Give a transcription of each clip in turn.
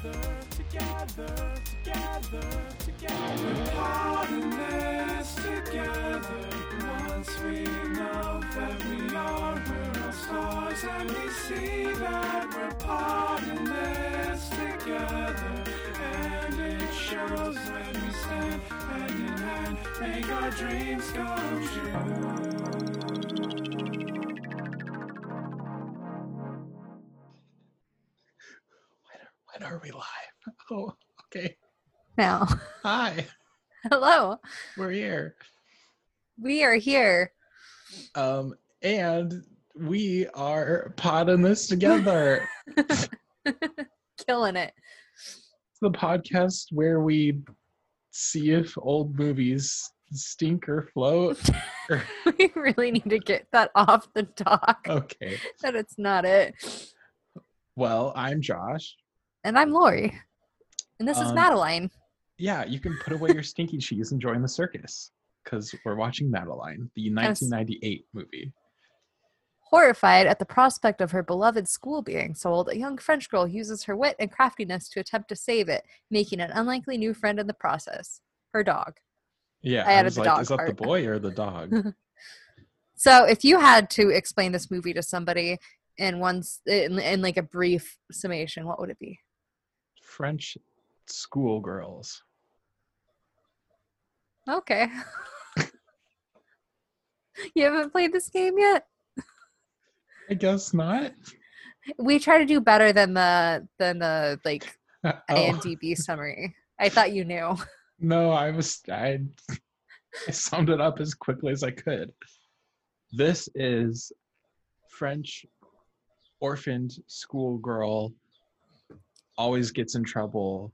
together, together, together, together. We're plotting this together. Once we know that we are, we're all stars, and we see that we're plotting this together. And it shows when we stand hand in hand, make our dreams come true. Now, Hi, hello. we're here. We are here. Um, and we are potting this together. Killing it. It's the podcast where we see if old movies stink or float. or- We really need to get that off the dock. okay. That it's not it. Well, I'm Josh. And I'm Lori. And this is Um, Madeline. Yeah, you can put away your stinky cheese and join the circus because we're watching Madeline, the Yes. 1998 movie. Horrified at the prospect of her beloved school being sold, a young French girl uses her wit and craftiness to attempt to save it, making an unlikely new friend in the process her dog. Yeah, I added was the like, dog is that the boy or the dog? So, if you had to explain this movie to somebody in one in, in like a brief summation, what would it be? French schoolgirls. Okay. you haven't played this game yet? I guess not. We try to do better than the than the like Oh, IMDb summary. I thought you knew. no, I was I, I summed it up as quickly as I could. This is French orphaned schoolgirl always gets in trouble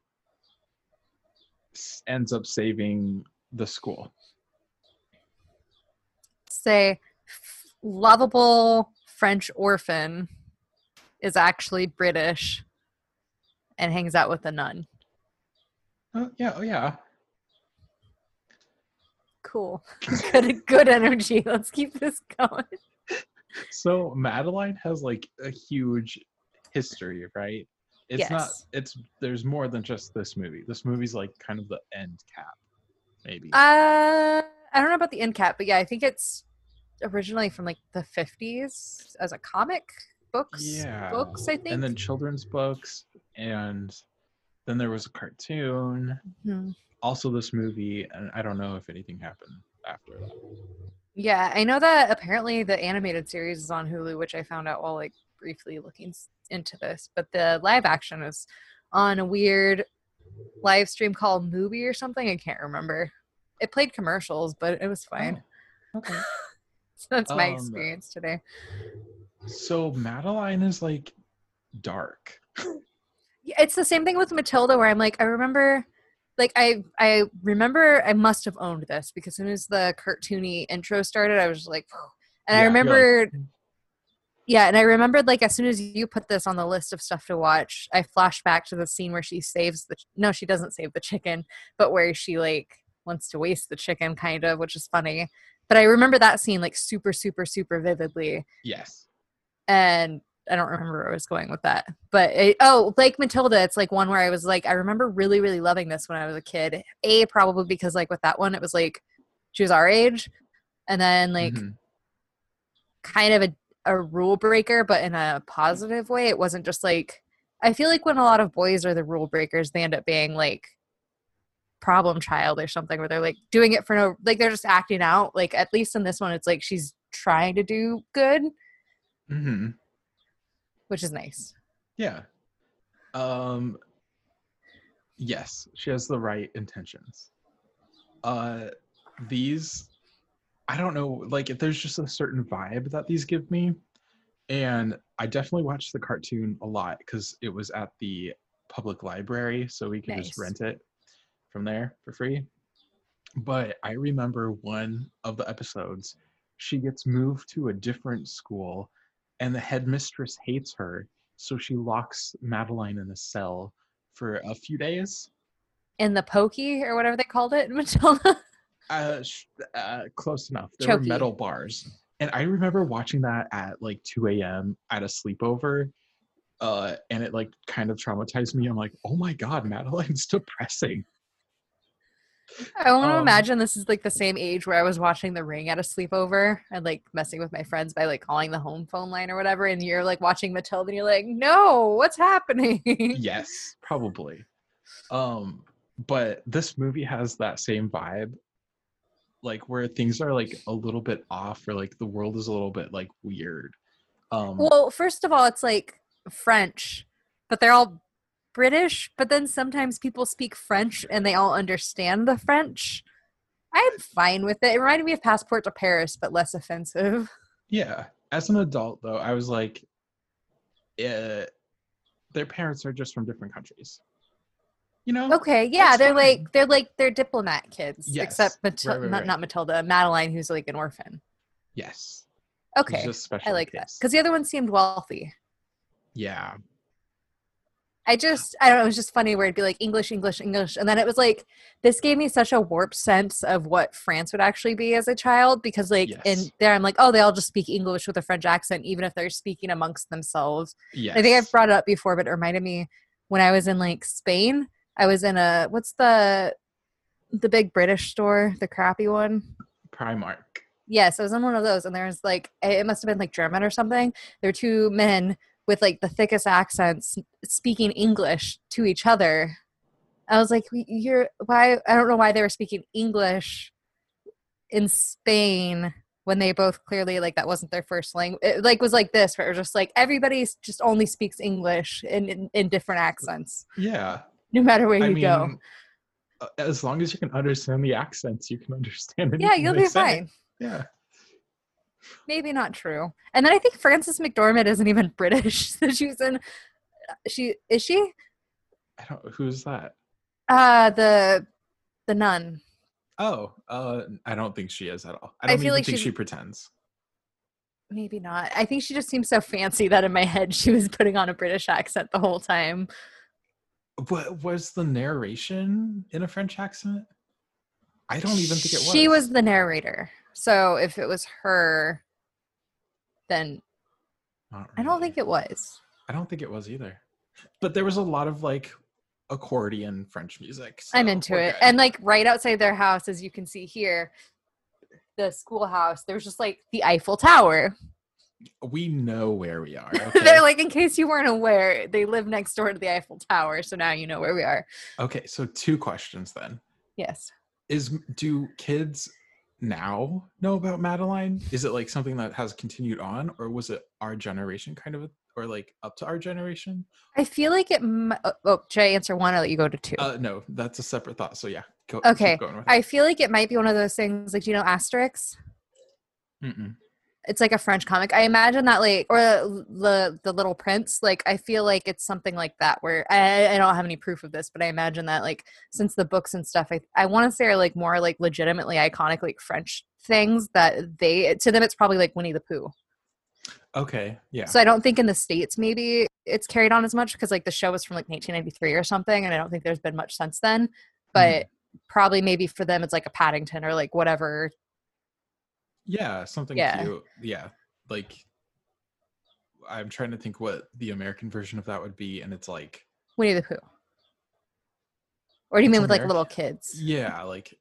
ends up saving the school. Say lovable French orphan is actually British and hangs out with a nun. Oh yeah, oh yeah. Cool. good good energy. Let's keep this going. So Madeline has like a huge history, right? It's not it's there's more than just this movie. This movie's like kind of the end cap, maybe. Uh I don't know about the end cap, but yeah, I think it's originally from like the 50s as a comic books yeah. books, I think. And then children's books and then there was a cartoon, Mhm. also this movie, and I don't know if anything happened after that. Yeah, I know that apparently the animated series is on Hulu, which I found out while like briefly looking into this. But the live action is on a weird live stream called Movie or something. I can't remember. It played commercials, but it was fine. Oh, okay. So that's my Um, experience today. so Madeline is like dark. Yeah, it's the same thing with Matilda, where I'm like, I remember, like, I I remember I must have owned this because as soon as the cartoony intro started, I was like, "Phew." and I Yeah, you're like, remembered, yeah, and I remembered like as soon as you put this on the list of stuff to watch, I flashed back to the scene where she saves the no, she doesn't save the chicken, but where she like wants to waste the chicken, kind of, which is funny. But I remember that scene like super, super, super vividly Yes. and I don't remember where I was going with that. But it, oh, like Matilda, it's like one where I was like, I remember really, really loving this when I was a kid. A probably because like with that one, it was like she was our age, and then like Mhm. kind of a a rule breaker, but in a positive way. It wasn't just like I feel like when a lot of boys are the rule breakers, they end up being like problem child or something where they're like doing it for no like they're just acting out like at least in this one it's like she's trying to do good Mhm. which is nice Yeah. Um yes, she has the right intentions. Uh these I don't know, like if there's just a certain vibe that these give me. And I definitely watched the cartoon a lot because it was at the public library, so we could just rent it from there for free. But I remember one of the episodes, she gets moved to a different school and the headmistress hates her so she locks madeline in a cell for a few days in the pokey or whatever they called it in Matilda. uh, uh close enough there were metal bars and i remember watching that at like 2 a.m at a sleepover uh, and it like kind of traumatized me. I'm like, oh my god, Madeline's depressing. I want to Um, imagine this is like the same age where I was watching The Ring at a sleepover and like messing with my friends by like calling the home phone line or whatever. And you're like watching Matilda and you're like, no, what's happening? yes, probably. Um, but this movie has that same vibe, like where things are like a little bit off, or like the world is a little bit like weird. Um, Well, first of all, it's like French, but they're all British. But then sometimes people speak French and they all understand the French. I'm fine with it. It reminded me of Passport to Paris, but less offensive. yeah. As an adult, though, I was like, uh, their parents are just from different countries. You know? Okay, yeah, they're fine. like they're like they're diplomat kids, Yes, except Matil- right, right, not, right. not Matilda, Madeline, who's like an orphan. Yes. Okay, I like that because the other one seemed wealthy. Yeah. I just, I don't know, it was just funny where it'd be like English, English, English. And then it was like, this gave me such a warped sense of what France would actually be as a child because, like, Yes. in there, I'm like, oh, they all just speak English with a French accent, even if they're speaking amongst themselves. Yes. I think I've brought it up before, but it reminded me when I was in like Spain, I was in a, what's the, the big British store, the crappy one? Primark. Yes, I was in one of those, and there was like it must have been like German or something. There were two men with like the thickest accents speaking English to each other. I was like, "You're why?" I don't know why they were speaking English in Spain when they both clearly like that wasn't their first language. It like was like this, where it was just like everybody just only speaks English in in, in different accents, Yeah. No matter where I you mean, go. uh, as long as you can understand the accents, you can understand. it. Yeah, you'll be fine. Yeah. maybe not true. And then I think Frances McDormand isn't even British. So she was in she is she? I don't. Who's that? Uh the the nun. Oh, uh, I don't think she is at all. I I don't feel even like think she pretends. Maybe not. I think she just seems so fancy that in my head she was putting on a British accent the whole time. What was the narration in a French accent? I don't even think it was. She was the narrator. So if it was her, then Not I don't think it was. I don't think it was either. But there was a lot of like accordion French music. I'm into it. good. And like right outside their house, as you can see here, the schoolhouse, there was just like the Eiffel Tower. We know where we are. Okay. They're like, in case you weren't aware, they live next door to the Eiffel Tower. So now you know where we are. okay, so two questions then. Yes. Is do kids now know about Madeline? Is it like something that has continued on, or was it our generation kind of, or like up to our generation? I feel like it. m- oh, Oh, should I answer one or let you go to two? Uh, no, that's a separate thought. So yeah, go. Okay, keep going with I feel like it might be one of those things like, do you know Asterix? Mm-mm. It's like a French comic. I imagine that, like, or the the Little Prince. Like, I feel like it's something like that. Where I, I don't have any proof of this, but I imagine that, like, since the books and stuff, I I want to say are like more like legitimately iconic, like French things that they to them it's probably like Winnie the Pooh. Okay, yeah. So I don't think in the states maybe it's carried on as much because like the show was from like 1993 or something, and I don't think there's been much since then. Hmm. But probably maybe for them it's like a Paddington or like whatever. Yeah, something Yeah. cute. Yeah, like I'm trying to think what the American version of that would be, and it's like, Winnie the Pooh. Or do you mean with like little kids? yeah, like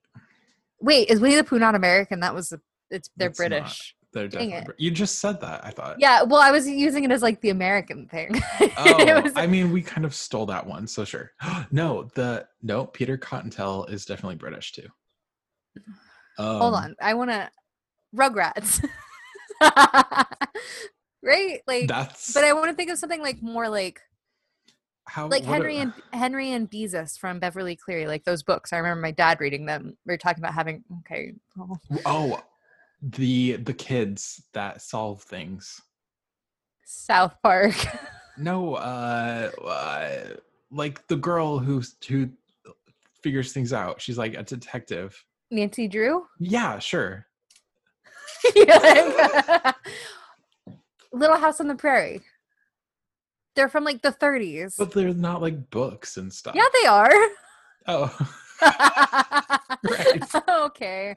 Wait, is Winnie the Pooh not American? That was it's they're It's not. British. they're Dang definitely. it. You just said that. I thought. Yeah, well, I was using it as like the American thing. Oh, was- I mean, we kind of stole that one, so sure. no, the no, Peter Cottontail is definitely British too. Um, hold on, I want to Rugrats. right? Like, That's but I want to think of something like more like how like Henry a- and Henry and Beezus from Beverly Cleary, like those books. I remember my dad reading them. We were talking about having okay. well, oh, the the kids that solve things. South Park. No, uh, uh like the girl who who figures things out. She's like a detective. Nancy Drew. Yeah, sure. Yeah. Little House on the Prairie. They're from like the 30s. But they're not like books and stuff. yeah, they are. Oh. Right. okay.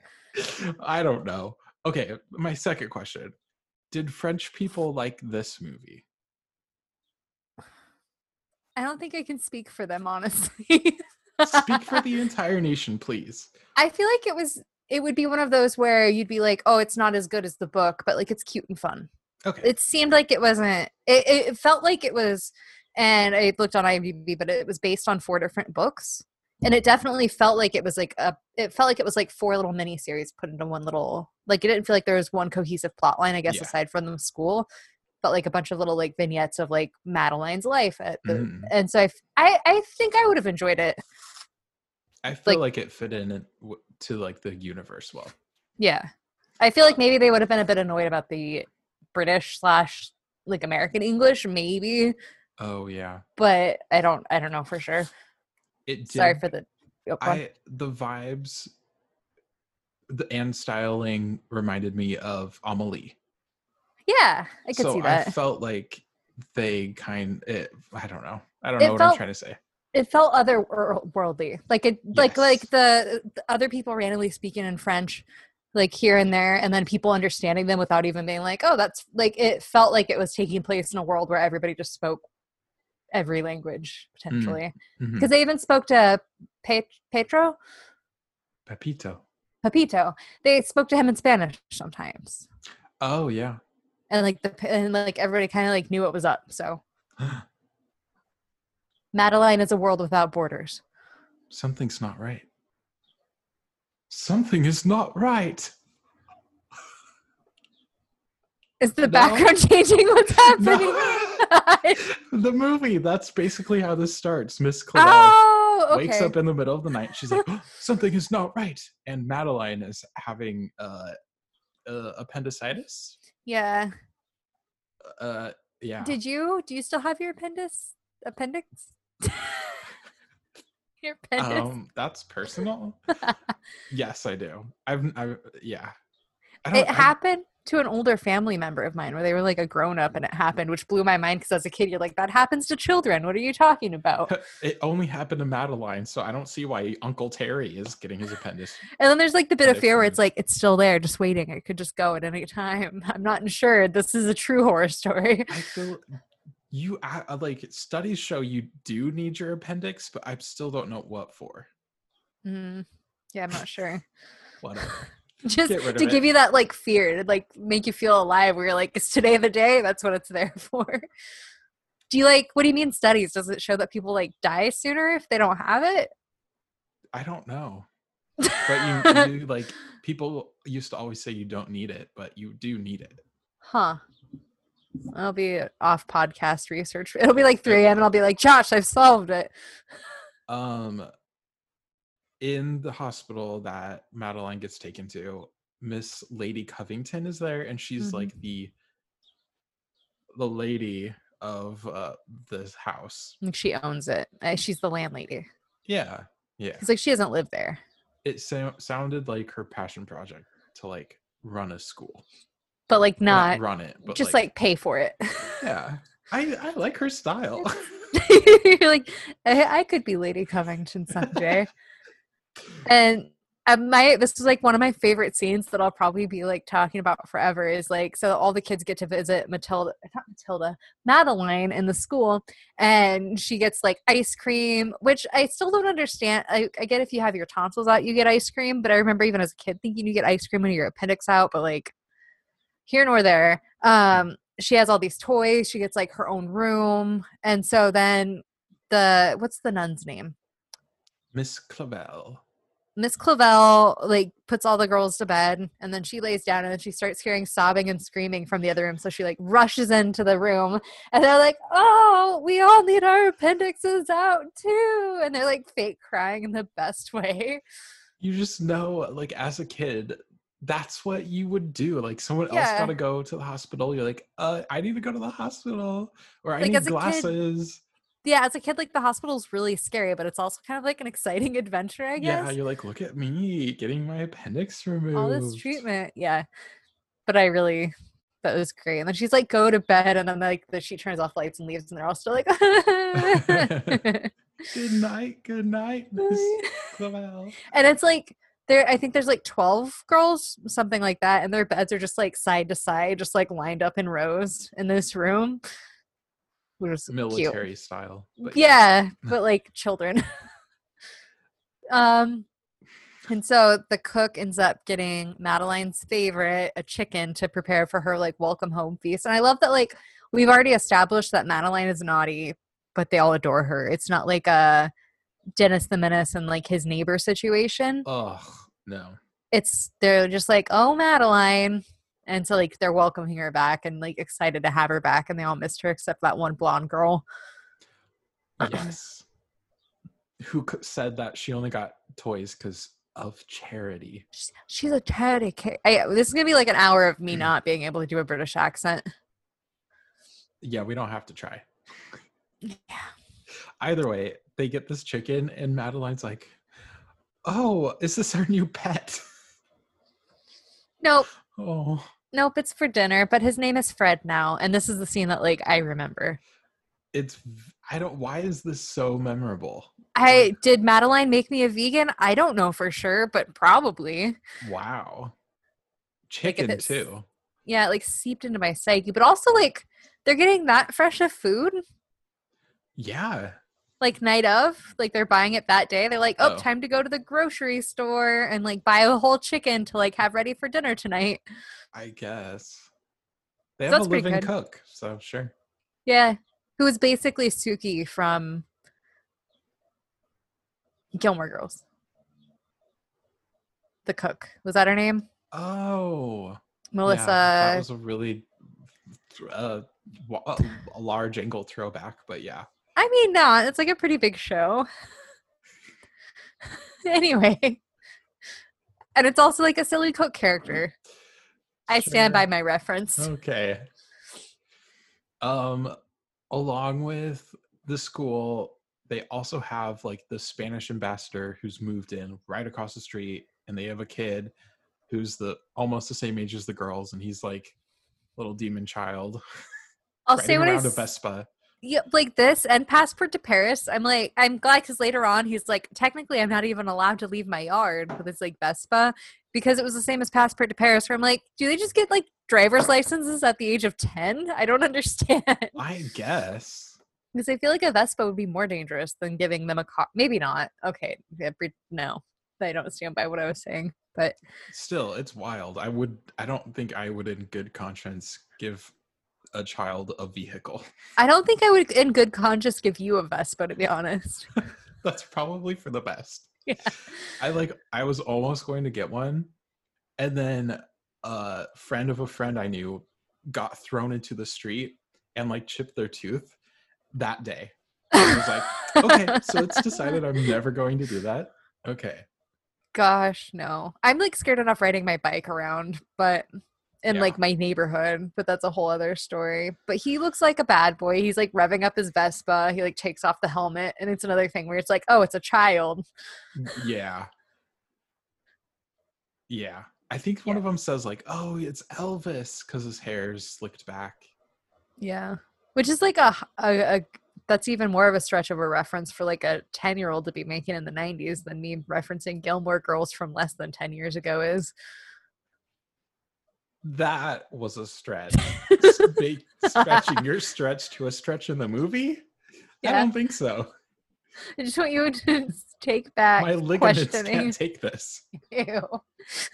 I don't know. Okay, my second question. Did French people like this movie? I don't think I can speak for them, honestly. Speak for the entire nation, please. I feel like it was it would be one of those where you'd be like, oh, it's not as good as the book, but like it's cute and fun. Okay. It seemed like it wasn't. It, it felt like it was, and I looked on IMDb, but it was based on four different books, and it definitely felt like it was like a. It felt like it was like four little mini series put into one little. Like it didn't feel like there was one cohesive plot line. I guess Yeah. aside from the school, but like a bunch of little like vignettes of like Madeline's life at the. Mhm. And so I I think I would have enjoyed it. I feel like- like, it fit in to like the universe well. Yeah. I feel like maybe they would have been a bit annoyed about the British slash like American English, maybe, Oh yeah. but I don't I don't know for sure. It did Sorry for the oh. I the vibes the and styling reminded me of Amelie. Yeah, I could so see that. I felt like they kind it, I don't know. I don't It know what I'm trying to say. It felt otherworldly. Like it like like the, the other people randomly speaking in French like here and there and then people understanding them without even being like, "Oh, that's like it felt like it was taking place in a world where everybody just spoke every language potentially." Mhm. Because they even spoke to Pet- Petro Pepito. Pepito. They spoke to him in Spanish sometimes, Oh yeah. and like the and like everybody kind of like knew what was up. So Madeline is a world without borders. Something's not right. Something is not right. Is the No. background changing? What's happening? the movie. That's basically how this starts. Miss Clavel oh, okay. wakes up in the middle of the night. She's like, "Something is not right," and Madeline is having uh, uh appendicitis. yeah. Uh, yeah. Did you? Do you still have your appendix? Appendix? your appendix? um, that's personal. yes, I do. I've, I, yeah. It I- happened to an older family member of mine where they were like a grown up and it happened, which blew my mind because as a kid, you're like, that happens to children. What are you talking about? It only happened to Madeline, so I don't see why Uncle Terry is getting his appendix. And then there's like the bit of fear where it's like, it's still there, just waiting. It could just go at any time. I'm not insured. This is a true horror story. I feel you I- I like studies show you do need your appendix, but I still don't know what for. Mm, yeah, I'm not sure. Whatever. just to give it. you that like fear, to like make you feel alive where you're like, is today the day? That's what it's there for. Do you like, what do you mean studies? Does it show that people like die sooner if they don't have it? I don't know. But you, you like people used to always say you don't need it, but you do need it. Huh. I'll be off podcast research. It'll be like 3 a.m. and I'll be like, Josh, I've solved it. Um in the hospital that Madeline gets taken to, Miss Lady Covington is there and she's Mhm. like the the lady of uh this house. Like she owns it. Uh, She's the landlady. Yeah. Yeah. It's like she doesn't live there. It so- sounded like her passion project to like run a school. But like Or not, run it, just like, pay for it. yeah. I I like her style. You're like, I, I could be Lady Covington someday. and uh, my this is like one of my favorite scenes that I'll probably be like talking about forever is like so all the kids get to visit Matilda not Matilda Madeline in the school and she gets like ice cream which I still don't understand I, I get if you have your tonsils out you get ice cream but I remember even as a kid thinking you get ice cream when your appendix out but like here nor there um she has all these toys she gets like her own room and so then the what's the nun's name Miss Clavel. Miss Clavel like puts all the girls to bed and then she lays down and then she starts hearing sobbing and screaming from the other room. So she like rushes into the room and they're like, Oh, we all need our appendixes out too. And they're like fake crying in the best way. You just know, like as a kid, that's what you would do. Like someone else gotta go to the hospital. You're like, uh, I need to go to the hospital, or I Like, need as a kid- glasses. Yeah, as a kid, like the hospital's really scary, but it's also kind of like an exciting adventure, I guess. Yeah, you're like, look at me getting my appendix removed. all this treatment. Yeah. But I really that was great. And then she's like, go to bed, and then like the she turns off lights and leaves, and they're all still like Good night, good night, Miss Clavel. and it's like there i think there's like 12 girls something like that and their beds are just like side to side just like lined up in rows in this room which cute. military style. but yeah, but like children. um, and so the cook ends up getting Madeline's favorite, a chicken, to prepare for her like welcome home feast. And I love that like we've already established that Madeline is naughty, but they all adore her. It's not like a Dennis the Menace and like his neighbor situation. Oh no. It's they're just like, oh Madeline. And so like they're welcoming her back and like excited to have her back, and they all missed her except that one blonde girl. Yes. Who said that she only got toys because of charity? She's, a charity I, this is gonna be like an hour of me mm-hmm. not being able to do a British accent. Yeah, we don't have to try. Yeah. Either way, they get this chicken, and Madeline's like, "Oh, is this our new pet?" Nope, Oh, nope, it's for dinner. But his name is Fred now, and this is the scene that like I remember. it's. I don't. Why is this so memorable? I did Madeline make me a vegan? I don't know for sure, but probably. Wow. Chicken it's- too. Yeah, it, like seeped into my psyche. But also like they're getting that fresh of food. Yeah. Like night of like they're buying it that day they're like oh, Oh. time to go to the grocery store and like buy a whole chicken to like have ready for dinner tonight I guess. They So have a living cook, so sure. yeah who was basically Sookie from gilmore girls the cook was that her name Oh. melissa Yeah, that was a really uh, a large angle throwback, but yeah. I mean not it's like a pretty big show. Anyway. And it's also like a silly cook character. I stand by my reference. Okay. Um, along with the school, they also have like the Spanish ambassador who's moved in right across the street, and they have a kid who's the almost the same age as the girls, and he's like little demon child i'll say what I a Vespa. Yeah, like this and passport to Paris. I'm like, I'm glad because later on he's like, technically, I'm not even allowed to leave my yard with his like Vespa because it was the same as passport to Paris. Where I'm like, do they just get like driver's licenses at the age of ten? I don't understand I guess. because I feel like a Vespa would be more dangerous than giving them a car. Maybe not. Okay, no, I don't stand by what I was saying, but Still, it's wild. I would. I don't think I would, in good conscience, give a child a vehicle. I don't think I would, in good conscience, give you a Vespa to be honest. That's probably for the best. Yeah. I like I was almost going to get one and then a friend of a friend I knew got thrown into the street and like chipped their tooth that day. I was like, okay, so it's decided I'm never going to do that. Okay. Gosh, no. I'm like scared enough riding my bike around, but in Yeah. like my neighborhood, but that's a whole other story. But he looks like a bad boy. He's like revving up his Vespa. He like takes off the helmet, and it's another thing where it's like, oh, it's a child. Yeah. Yeah. I think one Yeah. of them says like, "Oh, it's Elvis" cuz his hair's slicked back. Yeah, which is like a a that's even more of a stretch of a reference for like a 10 year old to be making in the 90s than me referencing Gilmore Girls from less than 10 years ago is. That was a stretch. Stretching your stretch to a stretch in the movie? I don't think so. I just want you to take back My ligaments questioning. can't take this. Ew.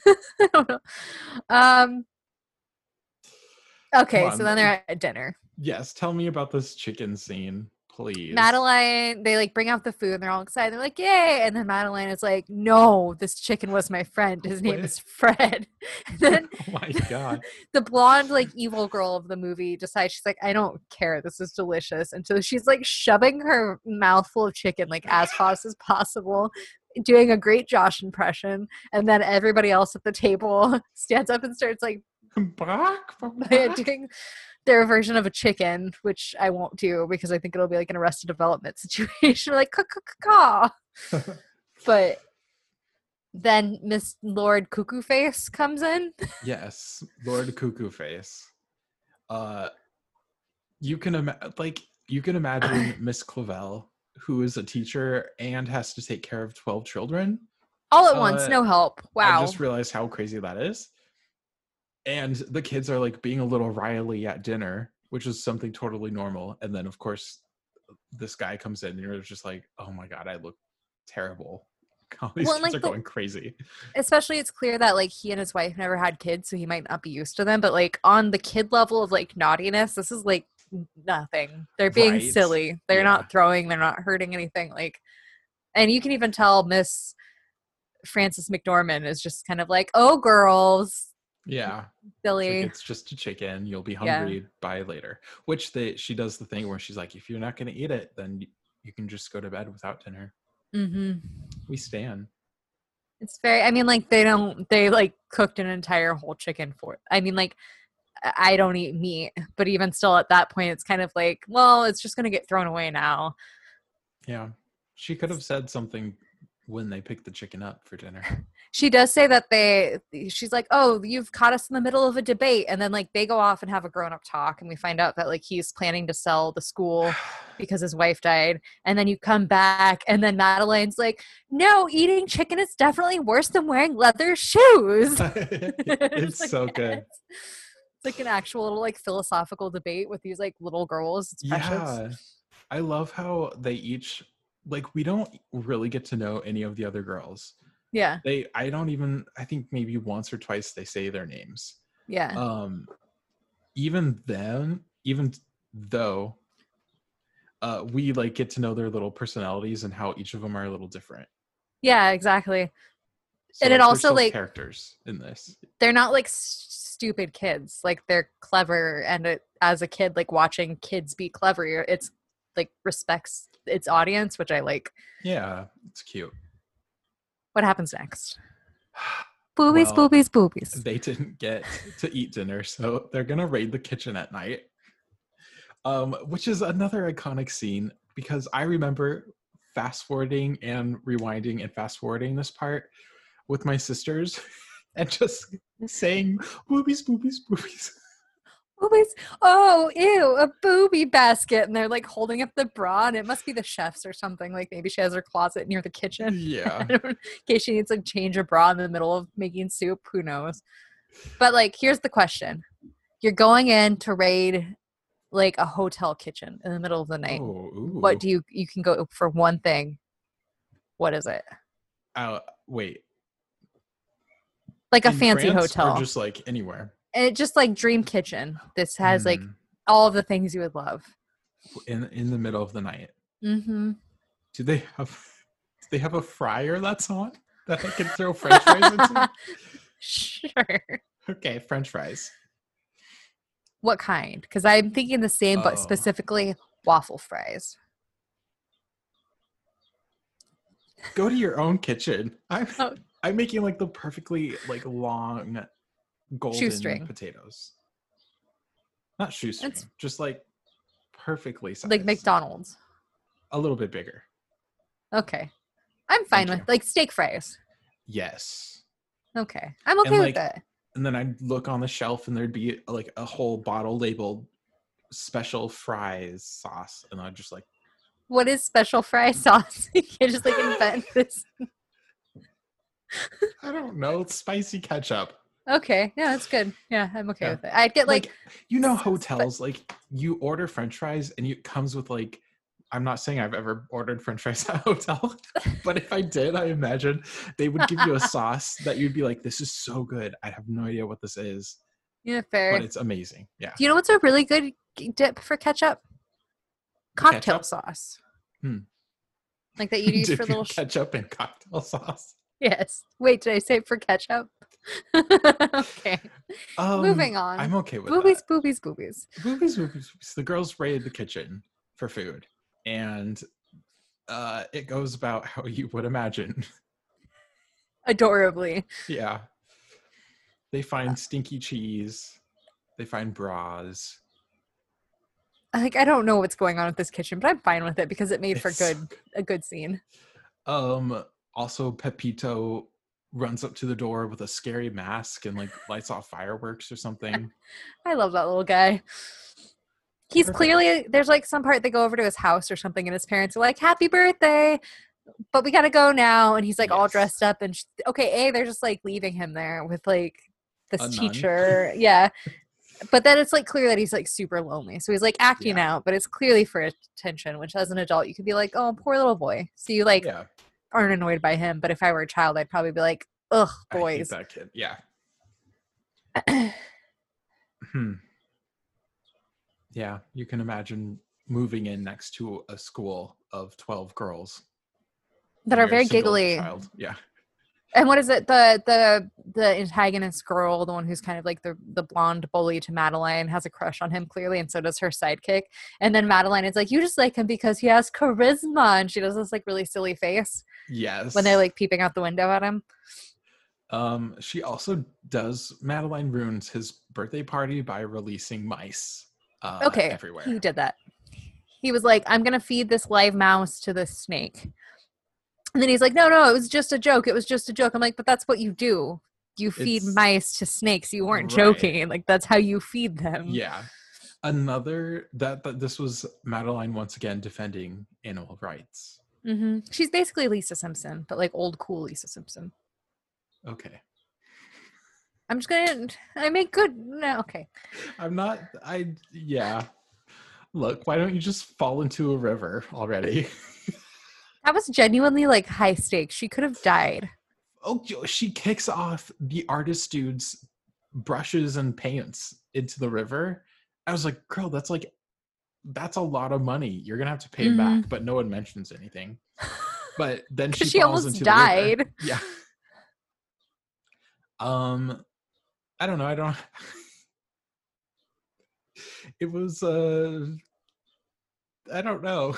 I don't know. Um. Okay, so then they're at dinner. Yes, tell me about this chicken scene, please. Madeline, they like bring out the food and they're all excited. They're like, "Yay!" And then Madeline is like, "No, this chicken was my friend. His name is Fred." Then oh my god. the blonde, like evil girl of the movie, decides she's like, "I don't care. This is delicious." And so she's like shoving her mouthful of chicken like as fast as possible. Doing a great Josh impression, and then everybody else at the table stands up and starts like Bark, They're doing their version of a chicken, which I won't do because I think it'll be like an arrested development situation, like caw. But then Miss Lord Cuckoo Face comes in. yes, Lord Cuckoo Face. Uh you can ima- like you can imagine Miss Clavel, who is a teacher and has to take care of 12 children. All at once, Uh, no help. Wow. I just realized how crazy that is. And the kids are like being a little riley at dinner which is something totally normal. And then, of course, this guy comes in and you're just like, oh my God, I look terrible. All these Well, kids like, are the- going crazy. especially it's clear that like he and his wife never had kids so he might not be used to them but like on the kid level of like naughtiness this is like nothing they're being Right. silly they're Yeah. not throwing they're not hurting anything like and you can even tell miss frances mcdormand is just kind of like oh girls Yeah. It's, silly like, it's just a chicken. You'll be Yeah. hungry by later. Which they she does the thing where she's like, if you're not gonna eat it, then you can just go to bed without dinner. hmm We stand. It's very. I mean, like they don't. They like cooked an entire whole chicken for. I mean, like I I don't eat meat, but even still, at that point, it's kind of like, well, it's just gonna get thrown away now. Yeah. She could have said something when they picked the chicken up for dinner. She does say that they. She's like, oh, you've caught us in the middle of a debate, and then like they go off and have a grown up talk, and we find out that like he's planning to sell the school because his wife died, and then you come back, and then Madeline's like, no, eating chicken is definitely worse than wearing leather shoes. it's like, so good. yes. It's like an actual little like philosophical debate with these like little girls. It's precious. Yeah. I love how they each like we don't really get to know any of the other girls. Yeah. They I don't even I think maybe once or twice they say their names. Yeah. Um even then, even though uh we like get to know their little personalities and how each of them are a little different. yeah, exactly. So, And it like, also, like- characters in this. They're not like s- stupid kids. Like they're clever and it, as a kid like watching kids be clever, it's like respects its audience, which I like. Yeah, it's cute. What happens next? Boobies, Well, boobies, boobies. they didn't get to eat dinner, so they're gonna raid the kitchen at night. Um, which is another iconic scene because I remember fast forwarding and rewinding and fast forwarding this part with my sisters and just saying boobies, boobies, boobies. Boobies. Oh, ew, a booby basket. And they're like holding up the bra, and it must be the chef's or something. Like maybe she has her closet near the kitchen. Yeah. in case she needs to change a bra in the middle of making soup. Who knows? But like, here's the question: You're going in to raid like a hotel kitchen in the middle of the night. Oh. What do you you can go for one thing? What is it? Uh, wait. Like a in fancy France or hotel. just like anywhere. And it just like dream kitchen. This has like Mm, all of the things you would love. in in the middle of the night. Mm-hmm. Do they have do they have a fryer that's on that I can throw French fries into? sure. Okay, French fries. What kind? Because I'm thinking the same, but Oh. specifically waffle fries. Go to your own kitchen. I'm Oh. I'm making like the perfectly like long golden Shoestring. potatoes. Not shoestring, It's- just like perfectly sized. Like McDonald's. A little bit bigger. Okay. I'm fine Thank with you. like steak fries. Yes. Okay. I'm okay with like, that. And then I'd look on the shelf and there'd be like a whole bottle labeled special fries sauce. And I'd just like, What is special fry sauce? you can't just like invent this. I don't know, it's spicy ketchup. Okay. Yeah, that's good. Yeah, I'm okay Yeah. with it. I'd get like, like you know hotels like you order french fries and it comes with like i'm not saying i've ever ordered french fries at a hotel but if i did i imagine they would give you a sauce that you'd be like this is so good i have no idea what this is yeah, fair. but it's amazing yeah Do you know what's a really good dip for ketchup? Cocktail Ketchup? sauce. Hmm. Like that you use for little. Ketchup and cocktail sauce yes. Wait, did I say for ketchup? okay. um, Moving on. i'm okay with Boobies, that. boobies, boobies. boobies boobies boobies the girls raid the kitchen for food and uh it goes about how you would imagine Adorably. Yeah. They find stinky cheese. They find bras. Like I don't know what's going on with this kitchen, but I'm fine with it because it made for It's good a good scene. Um also Pepito runs up to the door with a scary mask and like lights off fireworks or something. I love that little guy. He's Perfect. clearly there's like some part they go over to his house or something, and his parents are like, "Happy birthday!" But we gotta go now, and he's like all dressed up and sh- okay. A, they're just like leaving him there with like this teacher, yeah. but then it's like clear that he's like super lonely. So he's like acting Yeah. out, but it's clearly for attention, which as an adult you could be like, oh, poor little boy. So you like yeah. Aren't annoyed by him. But if I were a child, I'd probably be like, ugh, boys. that kid. Yeah. Hmm. Yeah, you can imagine moving in next to a school of 12 girls. that are very giggly. child. Yeah. And what is it? The the the antagonist girl, the one who's kind of like the the blonde bully to Madeline, has a crush on him clearly, and so does her sidekick. And then Madeline is like, "You just like him because he has charisma," and she does this like really silly face Yes. when they're like peeping out the window at him. um she also does Madeline ruins his birthday party by releasing mice uh okay, everywhere. he did that. He was like, "I'm gonna feed this live mouse to this snake," and then he's like, "No, no, it was just a joke. It was just a joke." I'm like, "But that's what you do. You feed It's- mice to snakes. You weren't Right. joking. Like that's how you feed them." Yeah. Another that, that this was Madeline once again defending animal rights. Hmm She's basically Lisa Simpson, but like old cool Lisa Simpson. Okay. I'm just gonna. I make good. No, okay. I'm not I yeah. Look, why don't you just fall into a river already? That was genuinely like high stakes. She could have died. oh, she kicks off the artist dude's brushes and paints into the river. I was like, girl, that's like that's a lot of money. You're gonna have to pay him back, but no one mentions anything. But then she, she, falls almost into the river. died. Yeah. Um, I don't know. I don't. it was. uh I don't know.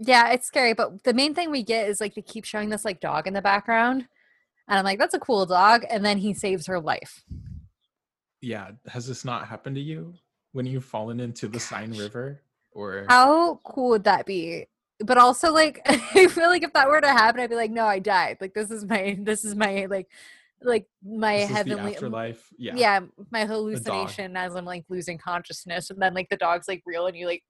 Yeah, it's scary. But the main thing we get is like they keep showing this like dog in the background, and I'm like, that's a cool dog. And then he saves her life. yeah, has this not happened to you when you've fallen into the Seine River? Or How cool would that be? But also, like, I feel like if that were to happen, I'd be like, no, I died. Like, this is my, this is my, like, like my this heavenly, afterlife? Yeah. yeah. my hallucination as I'm like losing consciousness, and then like the dog's like real, and you like,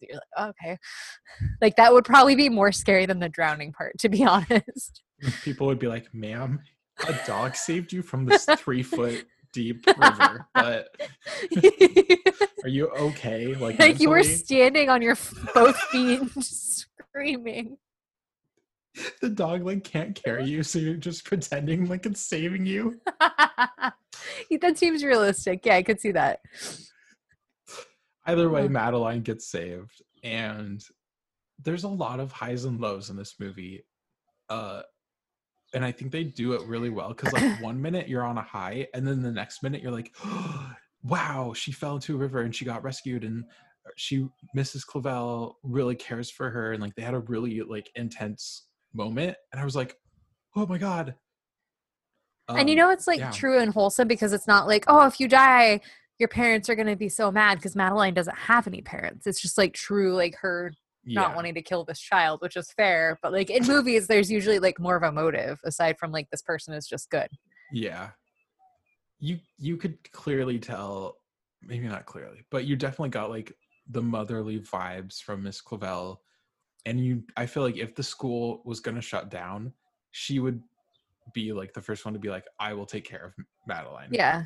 you're like, oh, okay, like that would probably be more scary than the drowning part, to be honest. People would be like, "Ma'am, a dog saved you from this three foot deep river, but are you okay?" Like, like you were standing on your both feet, just screaming. the dog like can't carry you, so you're just pretending like it's saving you. that seems realistic. Yeah, I could see that. Either way, Uh. Madeline gets saved, and there's a lot of highs and lows in this movie. Uh, and I think they do it really well because like one minute you're on a high, and then the next minute you're like, "Wow, she fell into a river and she got rescued, and uh, she Mrs. Clavel really cares for her, and like they had a really like intense moment." And I was like, "Oh my god!" and you Um, know it's like yeah. true and wholesome because it's not like oh if you die your parents are going to be so mad because madeline doesn't have any parents it's just like true like her not yeah. wanting to kill this child which is fair but like in movies there's usually like more of a motive aside from like this person is just good Yeah. You you could clearly tell, maybe not clearly, but you definitely got like the motherly vibes from Miss Clavel. And you I feel like if the school was gonna shut down, she would be like the first one to be like, I will take care of Madeline. yeah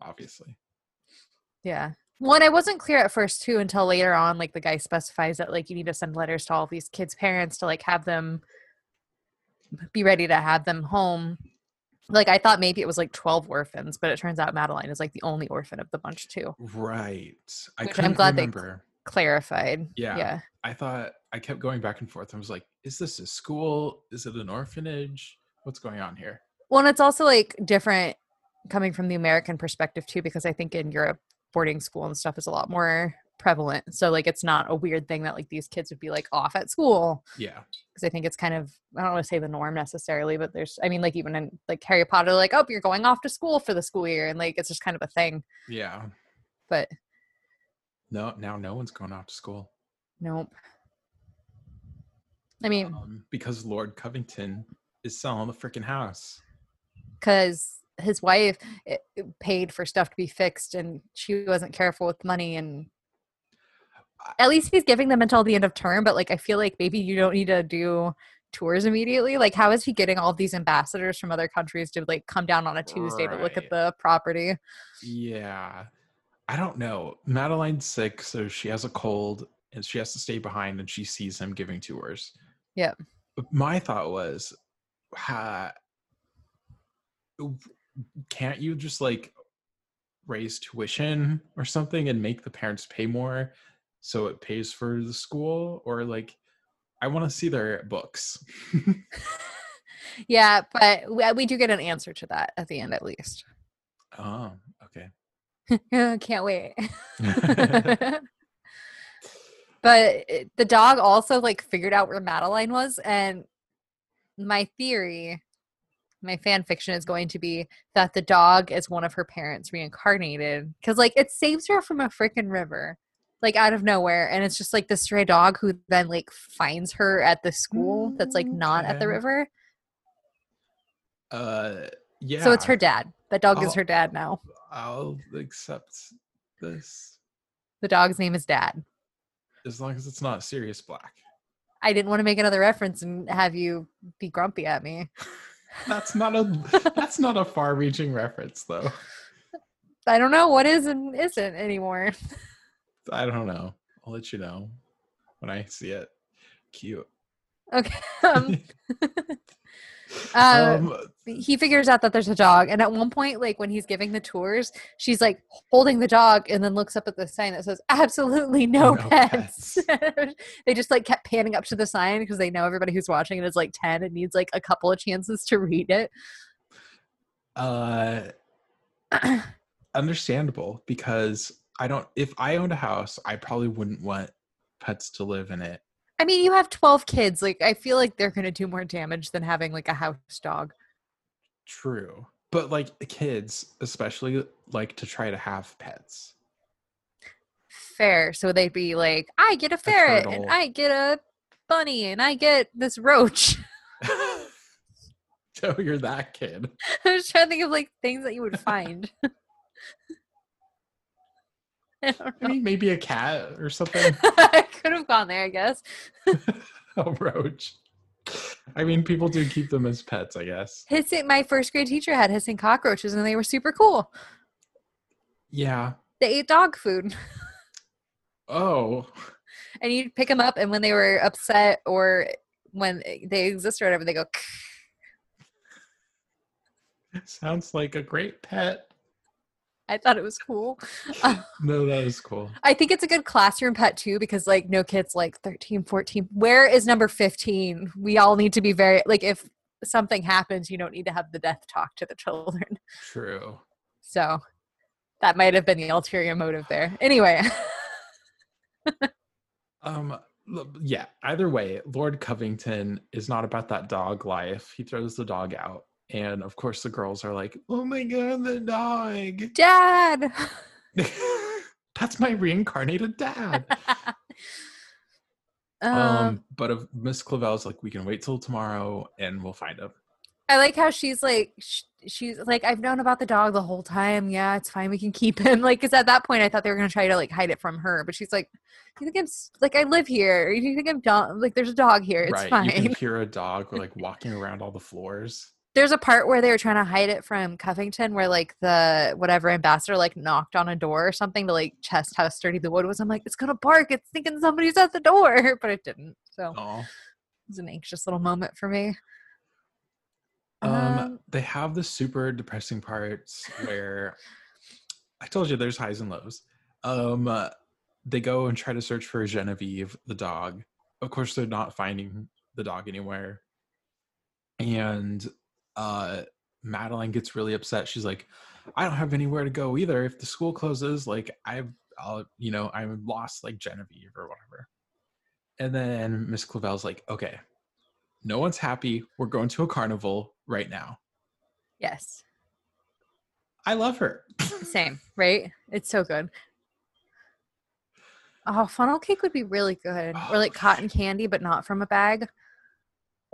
Obviously. yeah one i wasn't clear at first too until later on like the guy specifies that like you need to send letters to all of these kids parents to like have them be ready to have them home like i thought maybe it was like 12 orphans but it turns out madeline is like the only orphan of the bunch too Right. I i'm couldn't glad they- remember. clarified Yeah. yeah I thought I kept going back and forth. I was like, is this a school? Is it an orphanage? What's going on here? Well, and it's also like different coming from the American perspective too, because I think in Europe, boarding school and stuff is a lot more prevalent. So like it's not a weird thing that like these kids would be like off at school Yeah. because I think it's kind of I don't want to say the norm necessarily, but there's I mean like even in like Harry Potter, like oh you're going off to school for the school year, and like it's just kind of a thing. Yeah. But No, now no one's going off to school. nope. I mean, um, because Lord Covington is selling the freaking house. because his wife eh, paid for stuff to be fixed, and she wasn't careful with money and at least he's giving them until the end of term but like i feel like maybe you don't need to do tours immediately? Like, how is he getting all these ambassadors from other countries to like come down on a Tuesday to look at the property? Yeah. I don't know. Madeline's sick, so she has a cold and she has to stay behind and she sees him giving tours. Yep. But My thought was, ha, can't you just like raise tuition or something and make the parents pay more so it pays for the school? Or like, I want to see their books. Yeah, but we, we do get an answer to that at the end, at least. oh, okay. Can't wait. but eh, the dog also like figured out where Madeline was, and my theory, my fan fiction is going to be that the dog is one of her parents reincarnated because like it saves her from a freaking river. Like out of nowhere, and it's just like the stray dog who then like finds her at the school that's like not at the river. Uh, yeah. So it's her dad. That dog is Oh. her dad now. I'll accept this The dog's name is Dad. as long as it's not Sirius Black. I didn't want to make another reference and have you be grumpy at me. That's not a that's not a far-reaching reference though. I don't know what is and isn't anymore. I don't know. I'll let you know when I see it. Cute. Okay. Um, uh, Um, he figures out that there's a dog, and at one point, like when he's giving the tours, she's like holding the dog, and then looks up at the sign that says "Absolutely no, No pets." they just like kept panning up to the sign because they know everybody who's watching it is like ten and needs like a couple of chances to read it. uh understandable because I don't if I owned a house, I probably wouldn't want pets to live in it. I mean, you have 12 kids. Like, I feel like they're going to do more damage than having like a house dog. True. But like kids especially like to try to have pets. Fair. So they'd be like, I get a ferret and. I get a bunny and I get this roach. so you're that kid. I was trying to think of like things that you would find. I don't I know. mean maybe a cat or something. I could have gone there, I guess. a roach. I mean, people do keep them as pets, I guess. Hissing, my first grade teacher had hissing cockroaches and they were super cool. Yeah. They ate dog food. Oh, and you'd pick them up and when they were upset or when they exist or whatever, they go, sounds like a great pet. I thought it was cool. Uh, No, that is cool. I think it's a good classroom pet too because like no kids like 13, 14. Where is number 15? We all need to be very like if something happens, you don't need to have the death talk to the children. True. So that might have been the ulterior motive there. Anyway, Um, yeah. Either way, Lord Covington is not about that dog life. He throws the dog out, and of course, the girls are like, "Oh my god, the dog! dad. That's my reincarnated dad." um, um, but if Miss Clavel's like, "We can wait till tomorrow, and we'll find him." I like how she's like, sh- she's like, I've known about the dog the whole time. Yeah, it's fine. We can keep him. Like, because at that point, I thought they were gonna try to like hide it from her, but she's like, you think I'm like I live here? You think I'm dumb? Like, there's a dog here. It's right? fine. You can hear a dog like walking around all the floors. There's a part where they were trying to hide it from Covington, where like the whatever ambassador like knocked on a door or something to like test how sturdy the wood was. I'm like, it's gonna bark. It's thinking somebody's at the door, but it didn't. So it Oh. was an anxious little moment for me. Um, Um, they have the super depressing parts where I told you there's highs and lows. Um, uh, they go and try to search for Genevieve, the dog. Of course, they're not finding the dog anywhere. And uh, Madeline gets really upset. She's like, "I don't have anywhere to go either. If the school closes, like I've, I'll, you know, I'm lost like Genevieve or whatever." And then Miss Clavel's like, "Okay, no one's happy. We're going to a carnival right now." yes. I love her. Same, right? It's so good. Oh, funnel cake would be really good. Or Oh, like cotton candy, but not from a bag.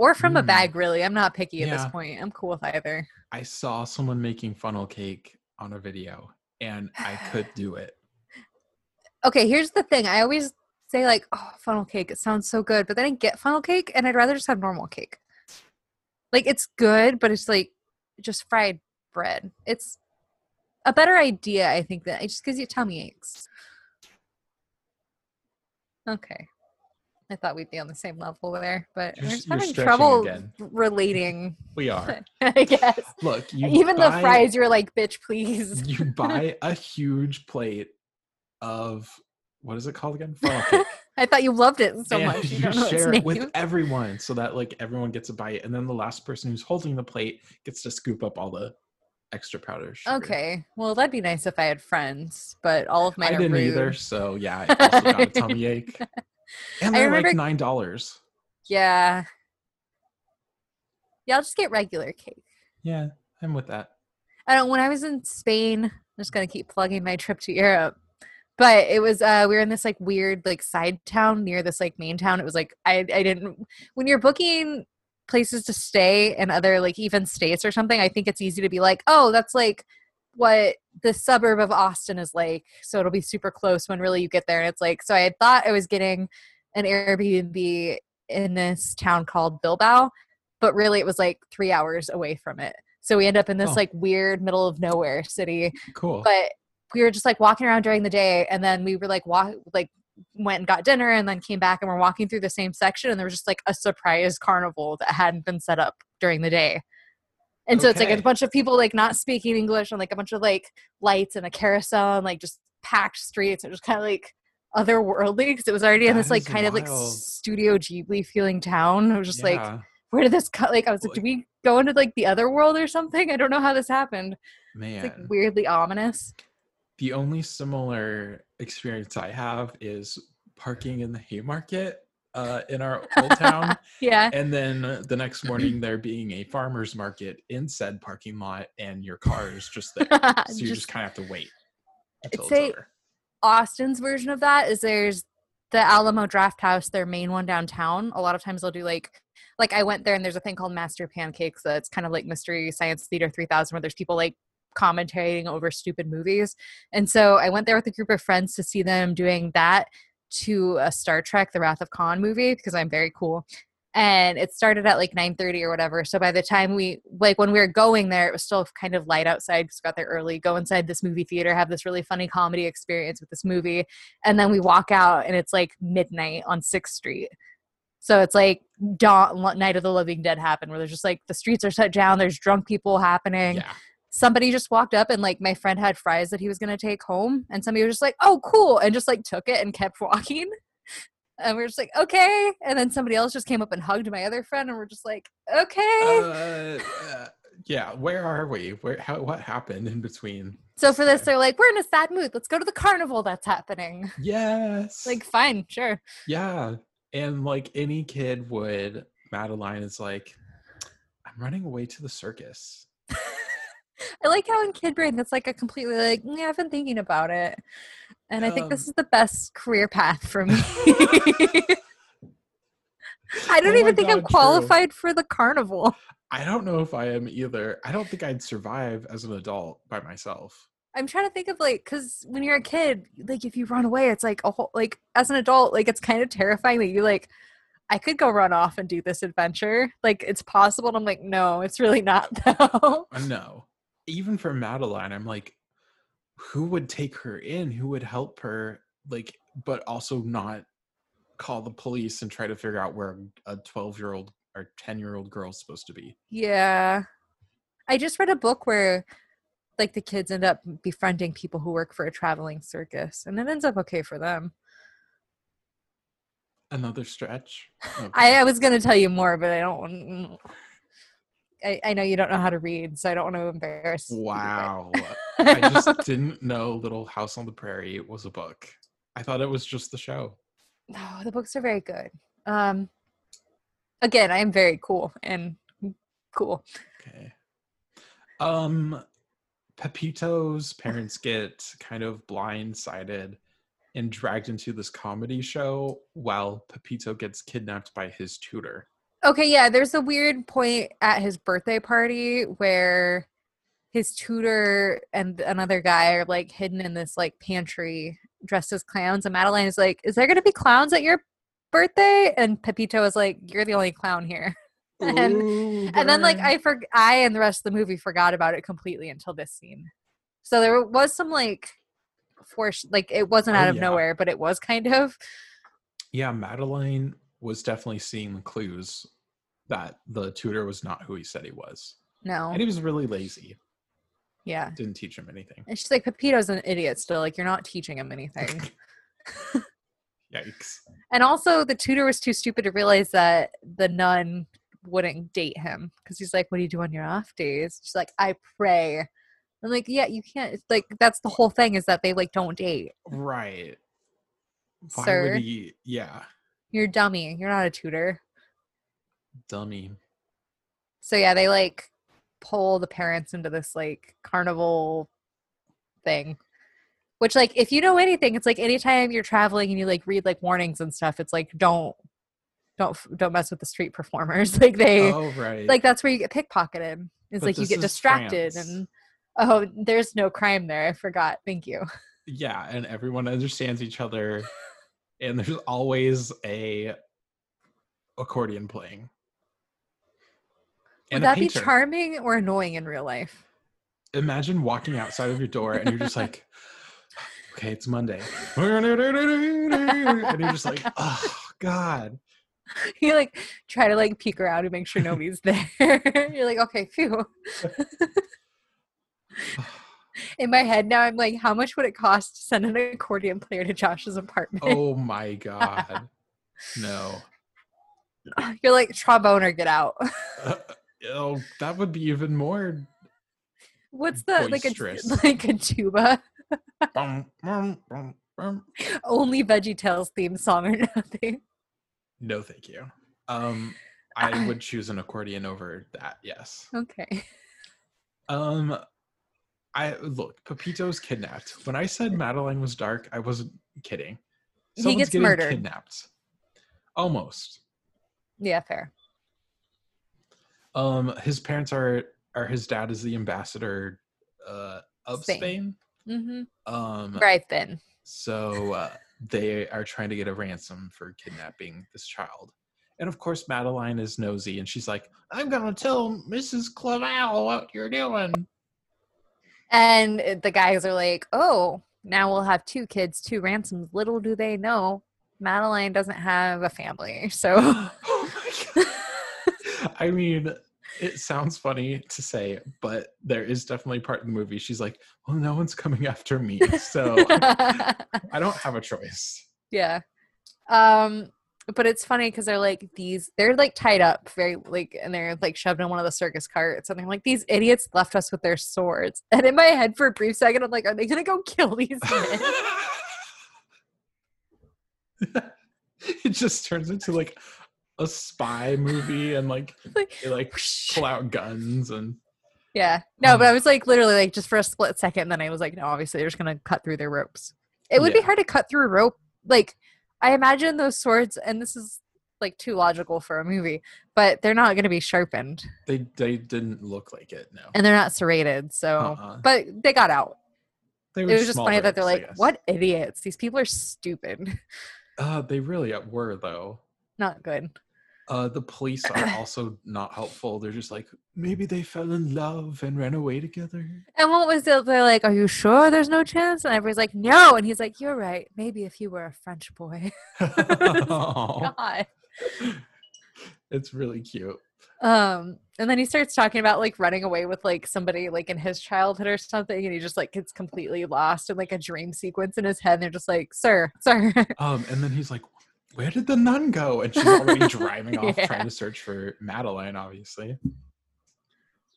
Or from a Mm. bag, really. I'm not picky at this point. I'm cool with either. I saw someone making funnel cake on a video and I could do it. Okay, here's the thing. I always say like, oh, funnel cake, it sounds so good, but then I get funnel cake and I'd rather just have normal cake. Like it's good, but it's like just fried bread. It's a better idea, I think, that it just gives you tummy aches. Okay. I thought we'd be on the same level there, but You're we're just having trouble again. relating, We are. I guess. Look, you Even the fries, you're like, bitch, please. You buy a huge plate of what is it called again? I thought you loved it so and much. You, you share it with everyone so that like everyone gets a bite, and then the last person who's holding the plate gets to scoop up all the extra powder. sugar. Okay. Well, that'd be nice if I had friends, but all of mine I didn't rude. either, so yeah, I also got a tummy ache. And I they're like remember- nine dollars. Yeah. Yeah, I'll just get regular cake. Yeah, I'm with that. I don't when I was in Spain, I'm just gonna keep plugging my trip to Europe. But it was uh we were in this like weird like side town near this like main town. It was like I I didn't when you're booking places to stay in other like even states or something, I think it's easy to be like, oh, that's like what the suburb of Austin is like. So it'll be super close when really you get there. And it's like so I had thought I was getting an Airbnb in this town called Bilbao, but really it was like three hours away from it. So we end up in this Oh. like weird middle of nowhere city. Cool. But we were just like walking around during the day and then we were like walk like went and got dinner and then came back and we're walking through the same section and there was just like a surprise carnival that hadn't been set up during the day. And so it's like a bunch of people like not speaking English and like a bunch of like lights and a carousel and like just packed streets. It was kind of like otherworldly because it was already in this like kind of like. Studio Ghibli feeling town. I was just like, where did this cut? Like, I was like, do we go into like the other world or something? I don't know how this happened. man. It's like weirdly ominous. the only similar experience I have is parking in the Haymarket uh, in our old town, Yeah. and then the next morning there being a farmer's market in said parking lot, and your car is just there, so you just, Just- kind of have to wait until It's it's, over. Austin's version of that is there's the Alamo Drafthouse, their main one downtown. A lot of times they'll do like like I went there and there's a thing called Master Pancakes that's kind of like Mystery Science Theater 3000 where there's people like commentating over stupid movies. And so I went there with a group of friends to see them doing that to a Star Trek The Wrath of Khan movie because I'm very cool. And it started at like 9:30 or whatever. So by the time we like when we were going there, it was still kind of light outside because got there early. Go inside this movie theater, have this really funny comedy experience with this movie, and then we walk out and it's like midnight on Sixth Street. So it's like dawn, Night of the Living Dead happened, where there's just like the streets are shut down. There's drunk people happening. Yeah, Somebody just walked up and like my friend had fries that he was gonna take home, and somebody was just like, "Oh, cool," and just like took it and kept walking. And we are just like, okay. And then somebody else just came up and hugged my other friend, and we're just like, okay. uh, uh, yeah. Where are we? Where? How? What happened in between? so for this, they're like, we're in a sad mood. Let's go to the carnival that's happening. Yes. Like, fine, sure. Yeah. And like any kid would, Madeline is like, I'm running away to the circus. I like how in Kid Brain that's like a completely like, "Mm, I've been thinking about it. And I think this Um, is the best career path for me. I don't Oh even think I'm God, true. qualified for the carnival. I don't know if I am either. I don't think I'd survive as an adult by myself. I'm trying to think of like, because when you're a kid, like if you run away, it's like a whole, like as an adult, like it's kind of terrifying that you like, I could go run off and do this adventure. Like it's possible. And I'm like, no, it's really not though. Uh, No. Even for Madeline, I'm like, who would take her in? Who would help her? Like, but also not call the police and try to figure out where a 12 year old or 10 year old girl's supposed to be. Yeah. I just read a book where like the kids end up befriending people who work for a traveling circus and it ends up okay for them. Another stretch. I, Okay. I was going to tell you more, but I don't want mm. I, I know you don't know how to read, so I don't want to embarrass. Wow. I just didn't know Little House on the Prairie was a book. I thought it was just the show. Oh, the books are very good. Um, again, I am very cool and cool. Okay. Um Pepito's parents get kind of blindsided and dragged into this comedy show while Pepito gets kidnapped by his tutor. Okay, yeah, there's a weird point at his birthday party where his tutor and another guy are like hidden in this like pantry dressed as clowns. And Madeline is like, Is there going to be clowns at your birthday? And Pepito is like, You're the only clown here. and Ooh, and then like. I for I and the rest of the movie forgot about it completely until this scene. So there was some like force like it wasn't Oh, out of yeah. nowhere, but it was kind of. yeah, Madeline was definitely seeing the clues that the tutor was not who he said he was, No. and he was really lazy. Yeah. Didn't teach him anything. And she's like, Pepito's an idiot still. Like, you're not teaching him anything. Yikes! and also, the tutor was too stupid to realize that the nun wouldn't date him because he's like, What do you do on your off days? She's like, I pray. I'm like, Yeah, you can't. It's like, that's the whole thing is that they like don't date. Right? Why Sir. would he? Yeah, You're a dummy. You're not a tutor. dummy. So yeah, they like pull the parents into this like carnival thing. Which like if you know anything, it's like anytime you're traveling and you like read like warnings and stuff, it's like don't don't don't mess with the street performers. Like they Oh right. like that's where you get pickpocketed. It's But like you get distracted France. and oh, there's no crime there. I forgot. Thank you. yeah, and everyone understands each other, and there's always a accordion playing. Would that be charming or annoying in real life? Imagine walking outside of your door and you're just like, okay, it's Monday. and you're just like, oh God. you like try to like peek around and make sure nobody's there. You're like, okay, phew. In my head now, I'm like, how much would it cost to send an accordion player to Josh's apartment? Oh my God. No. You're like, trombone or get out. Uh, oh, that would be even more. What's the like a like a tuba? Bum, bum, bum, bum. Only Veggie Tales theme song or nothing. No, thank you. Um, I would choose an accordion over that. Yes. Okay. Um, I look. Pepito's kidnapped. When I said Madeline was dark, I wasn't kidding. He gets getting murdered. Kidnapped. Almost. Yeah, fair. Um, his parents are are his dad is the ambassador uh of Spain. Spain. Mm-hmm. Um, Right then. so uh, they are trying to get a ransom for kidnapping this child. And of course, Madeline is nosy, and she's like, "I'm gonna tell Mrs. Clavel what you're doing." And the guys are like, oh, now we'll have two kids, two ransoms. Little do they know, Madeline doesn't have a family. So oh! I mean, it sounds funny to say, but there is definitely part in the movie. She's like, "Well, no one's coming after me, so I don't have a choice." yeah. Um, but it's funny because they're like these, they're like tied up very like, and they're like shoved in one of the circus carts, and they're like, these idiots left us with their swords. And in my head, for a brief second, I'm like, are they gonna go kill these men? it just turns into like a spy movie and like Like, they like pull out guns and Yeah. No, but Um, I was like literally like just for a split second, and then I was like, no, obviously they're just gonna cut through their ropes. It would be hard to cut through a rope. Like I imagine those swords, and this is like too logical for a movie, but they're not gonna be sharpened they they didn't look like it no and they're not serrated. So Uh-uh. but they got out. they It was just funny that they're like, what idiots? These people are stupid. uh they really were though not good. Uh the police are also not helpful they're just like maybe they fell in love and ran away together And what was it? They're like, Are you sure there's no chance? And everybody's like, No. And he's like, You're right. Maybe if you were a French boy. Aw, God. it's really cute Um, and then he starts talking about like running away with like somebody like in his childhood or something, and he just like gets completely lost in like a dream sequence in his head. And they're just like, "Sir, sir." um and then he's like where did the nun go and she's already driving off Yeah. trying to search for madeline obviously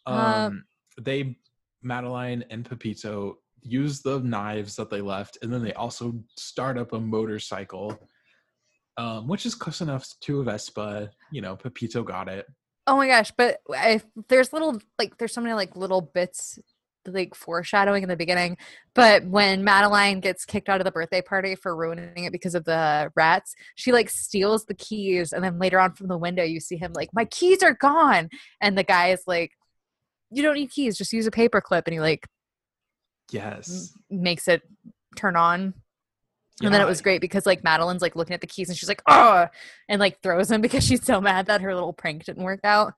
um, Um, they madeline and pepito use the knives that they left and then they also start up a motorcycle um, which is close enough to a vespa you know pepito got it oh my gosh! But if there's little like there's so many like little bits like foreshadowing in the beginning. But when Madeline gets kicked out of the birthday party for ruining it because of the rats, she like steals the keys, and then later on from the window you see him like, "My keys are gone," and the guy is like. You don't need keys, just use a paper clip. And he like yes makes it turn on. And then it was great because like Madeline's like looking at the keys and she's like, oh, and like throws them because she's so mad that her little prank didn't work out.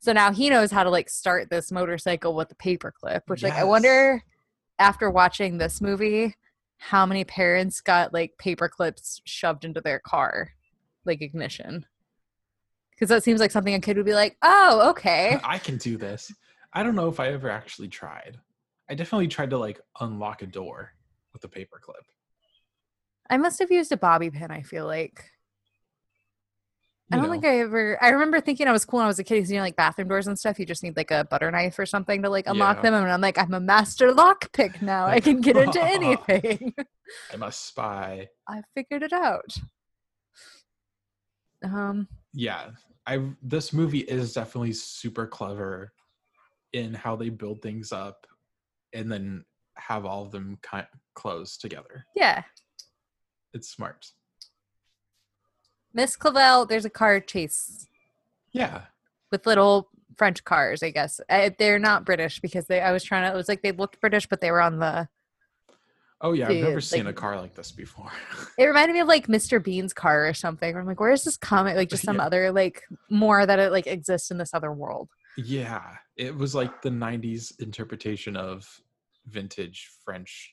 So now he knows how to like start this motorcycle with a paperclip, which like I wonder after watching this movie how many parents got like paperclips shoved into their car, like ignition. Because that seems like something a kid would be like, oh, okay. I can do this. I don't know if I ever actually tried. I definitely tried to like unlock a door with a paperclip. I must have used a bobby pin, I feel like. I don't know. think I ever. I remember thinking I was cool when I was a kid. 'cause, You know, like bathroom doors and stuff. You just need like a butter knife or something to like unlock Yeah. them. And I'm like, I'm a master lockpick now. I can get into anything. I'm a spy. I figured it out. Um. Yeah, I this movie is definitely super clever in how they build things up and then have all of them kind close together. Yeah. It's smart. Miss Clavel. There's a car chase Yeah. with little French cars. I guess I, they're not British because they. I was trying to. It was like they looked British, but they were on the. Oh yeah, I've never Dude, seen like- a car like this before. It reminded me of like Mr. Bean's car or something. I'm like, where is this comic? Like just some Yeah. other like more that it like exists in this other world. yeah, it was like the 90s interpretation of vintage French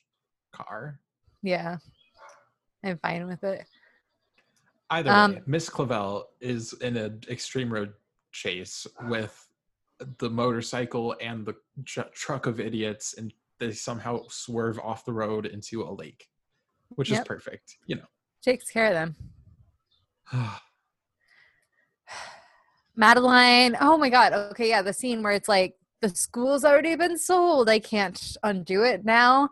car. Yeah. I'm fine with it. Either Um, way, Miss Clavel is in an extreme road chase with the motorcycle and the tr- truck of idiots, and they somehow swerve off the road into a lake, which Yep. is perfect. You know, Takes care of them. Madeline. Oh my god. Okay, yeah, the scene where it's like the school's already been sold. I can't undo it now.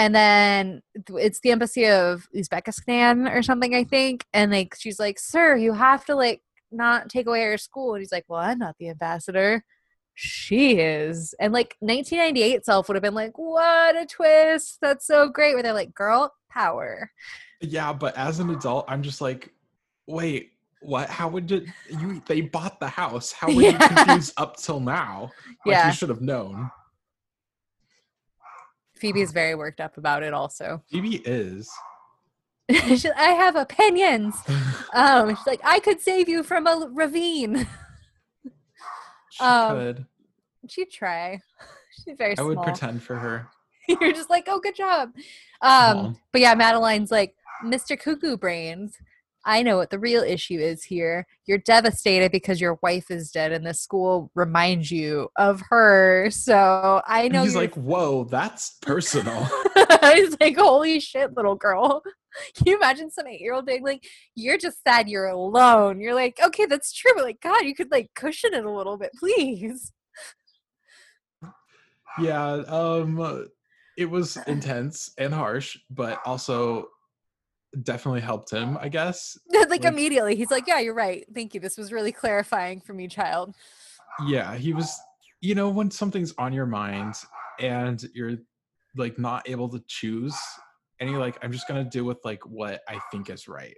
And then it's the embassy of Uzbekistan or something, I think. And like she's like, "Sir, you have to like not take away our school." And he's like, "Well, I'm not the ambassador." She is. And like 1998 itself would have been like, "What a twist. That's so great." Where they're like, "Girl power." yeah, but as an adult, I'm just like, wait, what? How would it? You they bought the house. How were Yeah. you confused up till now? Like Yeah. you should have known. Phoebe's very worked up about it also. Phoebe is. She's, I have opinions. Um, she's like, I could save you from a ravine. She Um, could. She'd try. She's very I small. would pretend for her. You're just like, oh, good job. Um, but yeah, Madeline's like, Mr. Cuckoo Brains. I know what the real issue is here. You're devastated because your wife is dead, and the school reminds you of her. So I And know he's like, whoa, that's personal. He's like, holy shit, little girl. Can you imagine some eight year old being like, you're just sad you're alone? You're like, okay, that's true, but like, God, you could like cushion it a little bit, please. yeah, um it was intense and harsh, but also definitely helped him, I guess. like, Like- immediately, he's like, yeah, you're right. Thank you. This was really clarifying for me, child. Yeah, he was you know when something's on your mind and you're like not able to choose and you're like I'm just going to do with like what I think is right.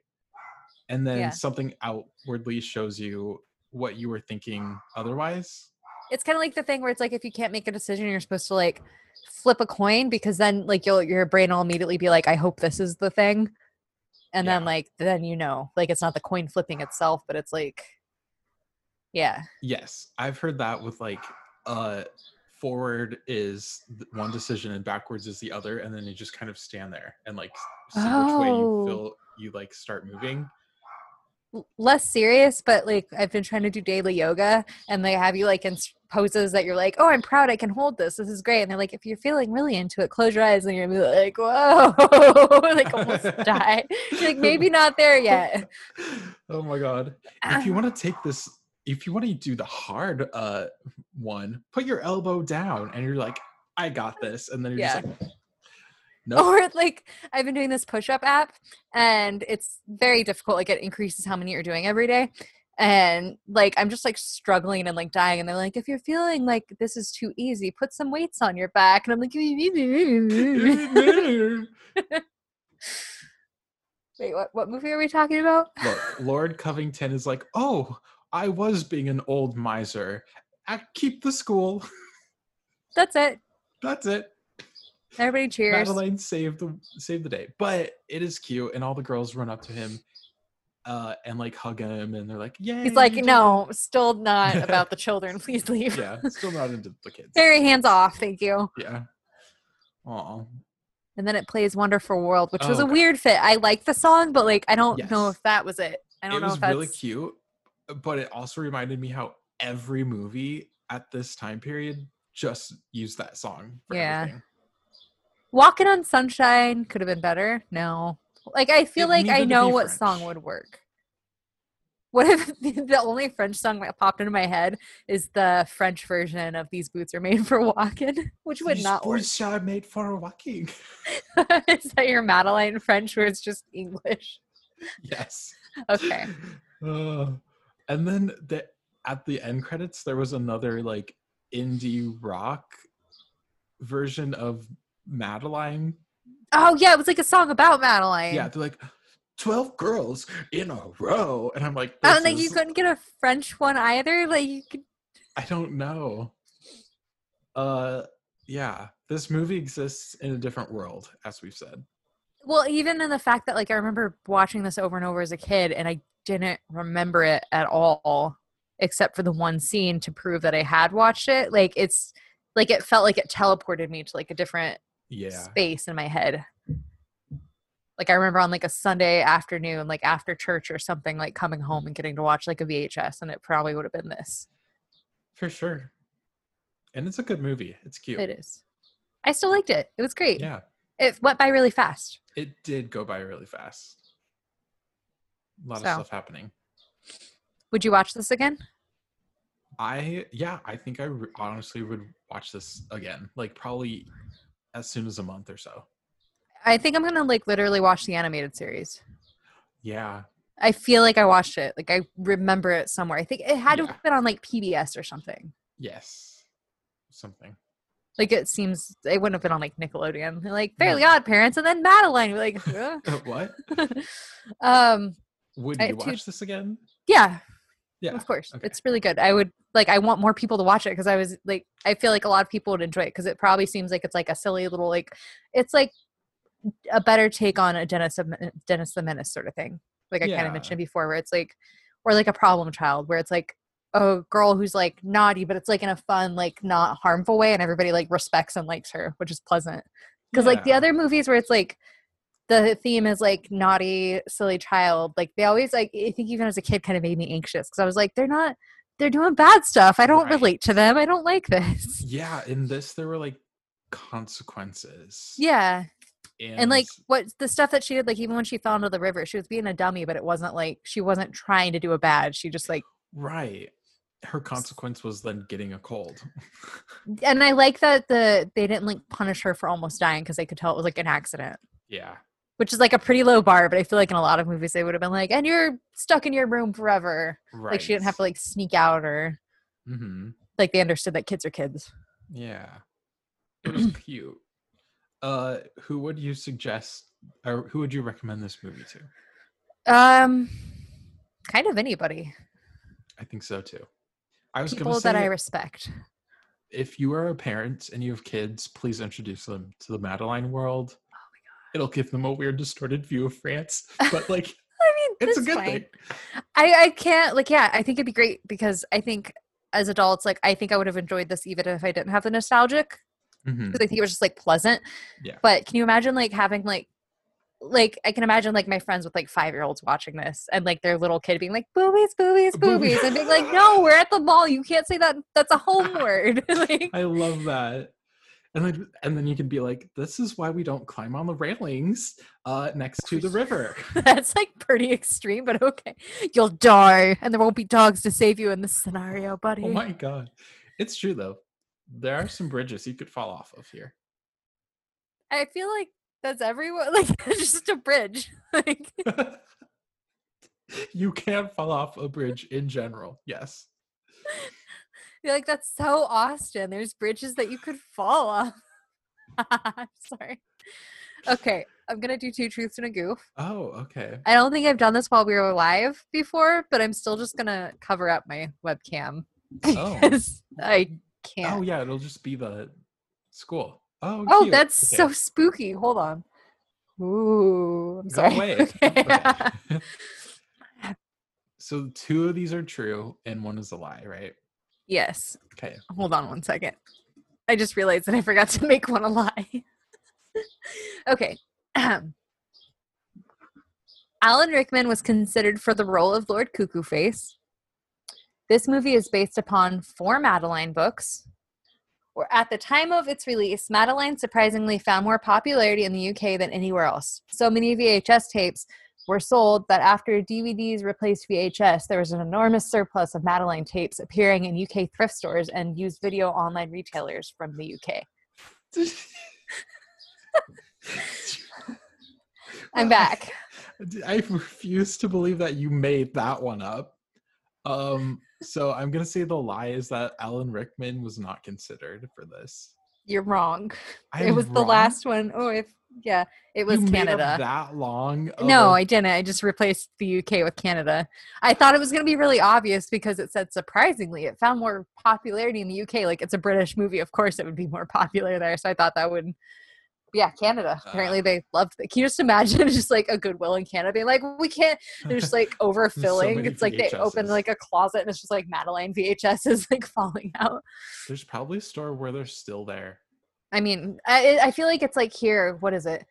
And then Yeah. something outwardly shows you what you were thinking otherwise. It's kind of like the thing where it's like, if you can't make a decision, you're supposed to like flip a coin because then like you'll, your brain will immediately be like, I hope this is the thing. And then like, then you know, like it's not the coin flipping itself, but it's like, yeah. Yes, I've heard that with like uh forward is one decision and backwards is the other and then you just kind of stand there and like see which way Oh. you feel you like start moving. Less serious, but like I've been trying to do daily yoga and they have you like in poses that you're like, oh, I'm proud I can hold this. This is great. And they're like, if you're feeling really into it, close your eyes and you're gonna be like, whoa, like almost die. You're like, maybe not there yet. oh my god. If you want to take this if you want to do the hard uh one, put your elbow down and you're like I got this and then you're Yeah. just like Nope. Or like I've been doing this push-up app and it's very difficult. Like it increases how many you're doing every day. And like I'm just like struggling and like dying. And they're like, if you're feeling like this is too easy, put some weights on your back. And I'm like, wait, what what movie are we talking about? Look, Lord Covington is like, "Oh, I was being an old miser. I keep the school. That's it. That's it." Everybody cheers. Madeline saved the saved the day. But it is cute, and all the girls run up to him uh and like hug him and they're like, Yeah. He's like, no, still not about the children. Please leave. Yeah, still not into the kids. Very hands off. Thank you. Yeah. Aw. And then it plays Wonderful World, which was Oh, a God. weird fit. I like the song, but like I don't know if that was it. I don't It know was if that's really cute, but it also reminded me how every movie at this time period just used that song for Yeah. everything. Walking on Sunshine could have been better. No. Like I feel It like I know what song would work. What if the only French song that popped into my head is the French version of These Boots Are Made for Walking, which would These not work. boots are made for walking. is that your Madeline French where it's just English? yes. Okay. Uh, and then the at the end credits there was another like indie rock version of Madeline. Oh yeah, it was like a song about Madeline. Yeah, they're like 12 girls in a row. And I'm like, I don't this think you is- couldn't get a French one either. Like you could I don't know. Uh yeah, this movie exists in a different world, as we've said. Well, even in the fact that like I remember watching this over and over as a kid and I didn't remember it at all except for the one scene to prove that I had watched it. Like it's like it felt like it teleported me to like a different Yeah. space in my head. Like I remember on like a Sunday afternoon, like after church or something, like coming home and getting to watch like a VHS and it probably would have been this. For sure. And it's a good movie. It's cute. It is. I still liked it. It was great. Yeah. It went by really fast. It did go by really fast. A lot So. of stuff happening. Would you watch this again? I yeah, I think I re- honestly would watch this again, like probably as soon as a month or so. I think I'm gonna like literally watch the animated series. Yeah, I feel like I watched it. Like I remember it somewhere. I think it had to have been on like PBS or something. yes, something. Like it seems it wouldn't have been on like Nickelodeon. Like Fairly No. Odd Parents and then Madeline. Like, huh? what? um, Would you two- watch this again? yeah, Yeah. of course, okay. it's really good. I would like. I want more people to watch it because I was like, I feel like a lot of people would enjoy it because it probably seems like it's like a silly little like, it's like a better take on a Dennis of Dennis the Menace sort of thing. Like I kind of mentioned before, where it's like, or like a problem child, where it's like a girl who's like naughty, but it's like in a fun, like not harmful way, and everybody like respects and likes her, which is pleasant. Because like the other movies where it's like the theme is like naughty, silly child, like they always like I think even as a kid kind of made me anxious because I was like, they're not they're doing bad stuff. I don't Right. relate to them. I don't like this. Yeah, in this there were like consequences. Yeah. and, And like what the stuff that she did, like even when she fell into the river, she was being a dummy, but it wasn't like she wasn't trying to do a bad. She just like right, her consequence was then getting a cold. and I like that the they didn't like punish her for almost dying because they could tell it was like an accident. yeah, Which is like a pretty low bar, but I feel like in a lot of movies they would have been like, and you're stuck in your room forever. right. Like she didn't have to like sneak out or hmm like they understood that kids are kids. Yeah, it was cute. Uh, who would you suggest, or who would you recommend this movie to? Um, kind of anybody. I think so too. I was People say, that I respect. if you are a parent and you have kids, please introduce them to the Madeline world. It'll give them a weird, distorted view of France, but like I mean, it's a good fine. thing. I I can't like yeah. I think it'd be great because I think as adults, like I think I would have enjoyed this even if I didn't have the nostalgic Mhm. because I think it was just like pleasant. Yeah. But can you imagine like having like like I can imagine like my friends with like five year olds watching this and like their little kid being like boobies, boobies, Boobies. boobies, and being like, no, we're at the mall. You can't say that. That's a home word. like, I love that. And then, and then you can be like, "This is why we don't climb on the railings uh, next to the river." that's like pretty extreme, but okay. You'll die, and there won't be dogs to save you in this scenario, buddy. Oh my god, it's true though. There are some bridges you could fall off of here. I feel like that's everyone. Like it's just a bridge. Like you can't fall off a bridge in general. Yes. You're like that's so Austin. There's bridges that you could fall off. I'm Sorry. Okay, I'm gonna do two truths and a goof. Oh, okay. I don't think I've done this while we were live before, but I'm still just gonna cover up my webcam Oh. I oh, can't. Oh yeah, it'll just be the school. Oh, Oh, cute. that's Okay. so spooky. Hold on. Ooh, I'm Go sorry. Okay. Okay. so two of these are true and one is a lie, right? Yes. Okay. Hold on one second. I just realized that I forgot to make one a lie. okay. Alan Rickman was considered for the role of Lord Cuckoo Face. This movie is based upon four Madeline books. Or at the time of its release, Madeline surprisingly found more popularity in the UK than anywhere else. So many VHS tapes were sold that after DVDs replaced VHS, there was an enormous surplus of Madeline tapes appearing in UK thrift stores and used video online retailers from the UK. I'm back. I refuse to believe that you made that one up. Um, so I'm gonna say the lie is that Alan Rickman was not considered for this. You're wrong. I it was the last one. Oh, if yeah, it was You Canada. that long? of No, I didn't. I just replaced the UK with Canada. I thought it was going to be really obvious because it said surprisingly it found more popularity in the UK. Like it's a British movie, of course it would be more popular there. So I thought that would. Yeah, Canada. Apparently Uh. they loved it. Can you just imagine just like a Goodwill in Canada being like, we can't. They're just like overfilling. many it's like they open like a closet and it's just like Madeline VHS is like falling out. There's probably a store where they're still there. I mean, I, I feel like it's like here. What is it?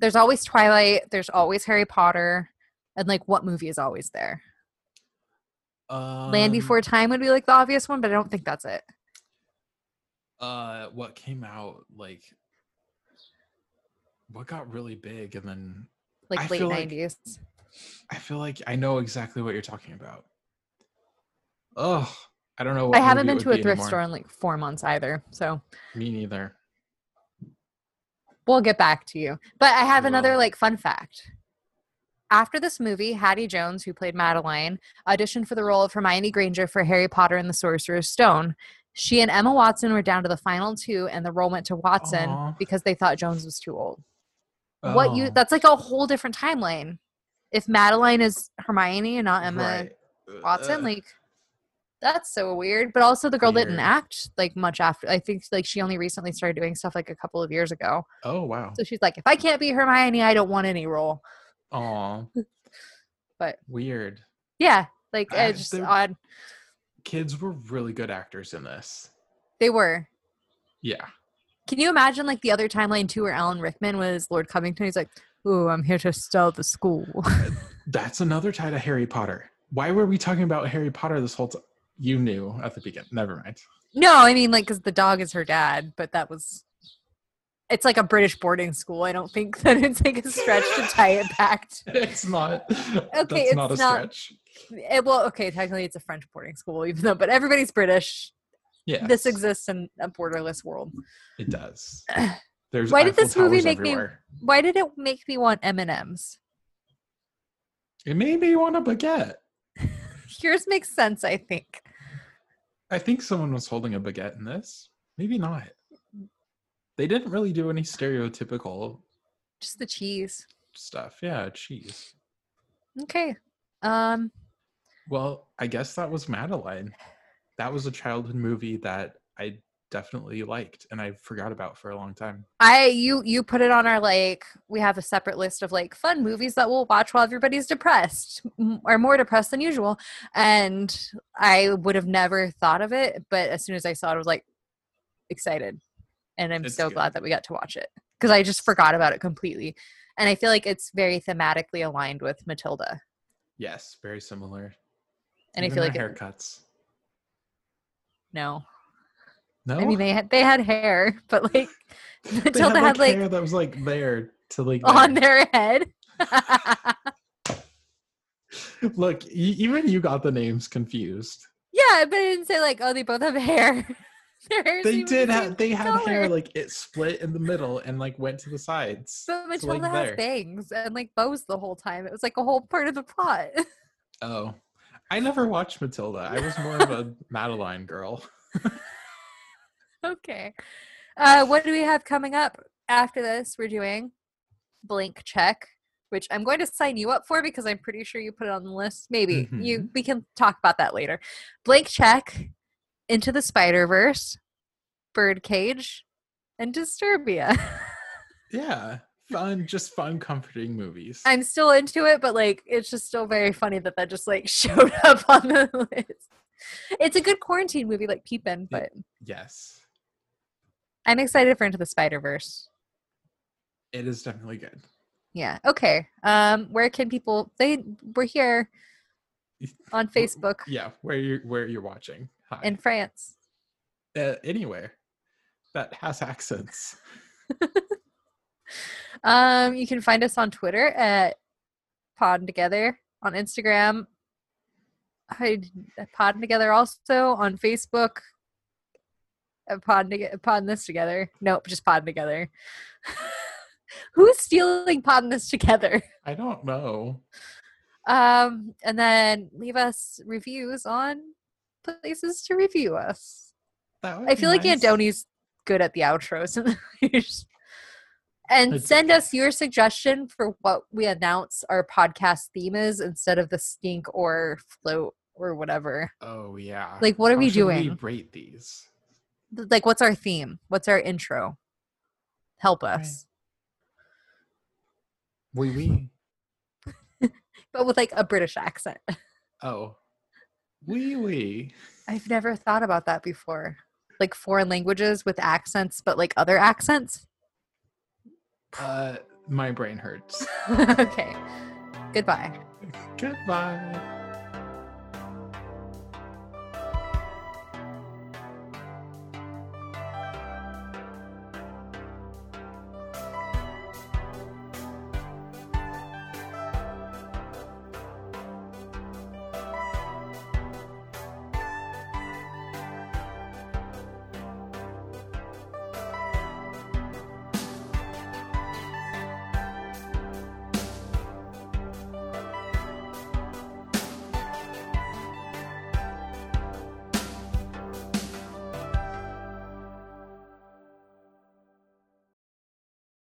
There's always Twilight. There's always Harry Potter, and like what movie is always there? Um, Land Before Time would be like the obvious one, but I don't think that's it. uh, what came out like? What got really big and then Like I late feel like- nineties. I feel like I know exactly what you're talking about. Oh, I don't know. I haven't been to a be thrift anymore. store in like four months either, so Me neither. we'll get back to you. But I have We another like fun fact. After this movie, Hatty Jones, who played Madeline, auditioned for the role of Hermione Granger for Harry Potter and the Sorcerer's Stone. She and Emma Watson were down to the final two, and the role went to Watson Aw. because they thought Jones was too old. What you Oh, that's like a whole different timeline if madeline is hermione and not emma right. watson Uh, like that's so weird but also the girl didn't act like much after i think like she only recently started doing stuff like a couple of years ago oh wow. so she's like if i can't be hermione i don't want any role Aw. But- weird. yeah like I- it's just odd Kids were really good actors in this. they were Yeah. Can you imagine like the other timeline too where alan rickman was lord covington he's like ooh i'm here to sell the school uh, That's another tie to Harry Potter. Why were we talking about Harry Potter this whole time? You knew at the beginning. Never mind. No, I mean like because the dog is her dad, but that was. It's like a British boarding school. I don't think that it's like a stretch to tie it back. To, It's not. Okay, that's not a it's not- stretch. it, well, okay, technically it's a French boarding school, even though, but everybody's British. Yeah. This exists in a borderless world. It does. There's Why did this movie make me- Why did it make me want M and M's? It made me want a baguette. Yours makes sense, I think. I think someone was holding a baguette in this. Maybe not. They didn't really do any stereotypical Just the cheese. stuff. Yeah, cheese. Okay. Um. Well, I guess that was Madeline. That was a childhood movie that I definitely liked and I forgot about for a long time. I you you put it on our like we have a separate list of like fun movies that we'll watch while everybody's depressed m- or more depressed than usual and I would have never thought of it but as soon as I saw it I was like excited and I'm It's so good. glad that we got to watch it because I just forgot about it completely and I feel like it's very thematically aligned with Matilda Yes, very similar. and I Even feel like their it, haircuts. No No, I mean they had they had hair but like They Matilda had like, hair that was like there to like on there. their head Look, e- even you got the names confused. Yeah, but I didn't say like, oh, they both have hair. They did have they had hair like it split in the middle and like went to the sides. But Matilda like, has there. bangs and like bows the whole time. It was like a whole part of the plot. Oh, I never watched Matilda. I was more of a Madeline girl. okay. Uh, what do we have coming up after this? We're doing blank check, which I'm going to sign you up for because I'm pretty sure you put it on the list. Maybe you we can talk about that later. Blank check, Into the Spider Verse, Birdcage, and Disturbia. Yeah, fun, just fun, comforting movies. I'm still into it, but like it's just still very funny that that just like showed up on the list. It's a good quarantine movie, like Peepin', but yes, I'm excited for Into the Spider Verse. it is definitely good. Yeah. Okay. Um, where can people? They we're here on Facebook Yeah, where you where you're watching. Hi. in France. uh, anywhere that has accents. Um, you can find us on Twitter at Pod Together, on Instagram, I, Pod Together also on Facebook. uh, Pod Pod this together. Nope, just Pod Together. Who's stealing Pod this together? I don't know. Um, and then leave us reviews on places to review us. I feel like nice. Antoni's good at the outros. and It's send us your suggestion for what we announce our podcast theme is instead of the stink or float or whatever. Oh yeah. Like, what are How we should We doing? rate these. Like, what's our theme? What's our intro? Help Right. us. Wee wee. But with like a British accent. Oh. Wee wee. I've never thought about that before. Like foreign languages with accents, but like other accents. Uh, my brain hurts. okay. Goodbye. Goodbye.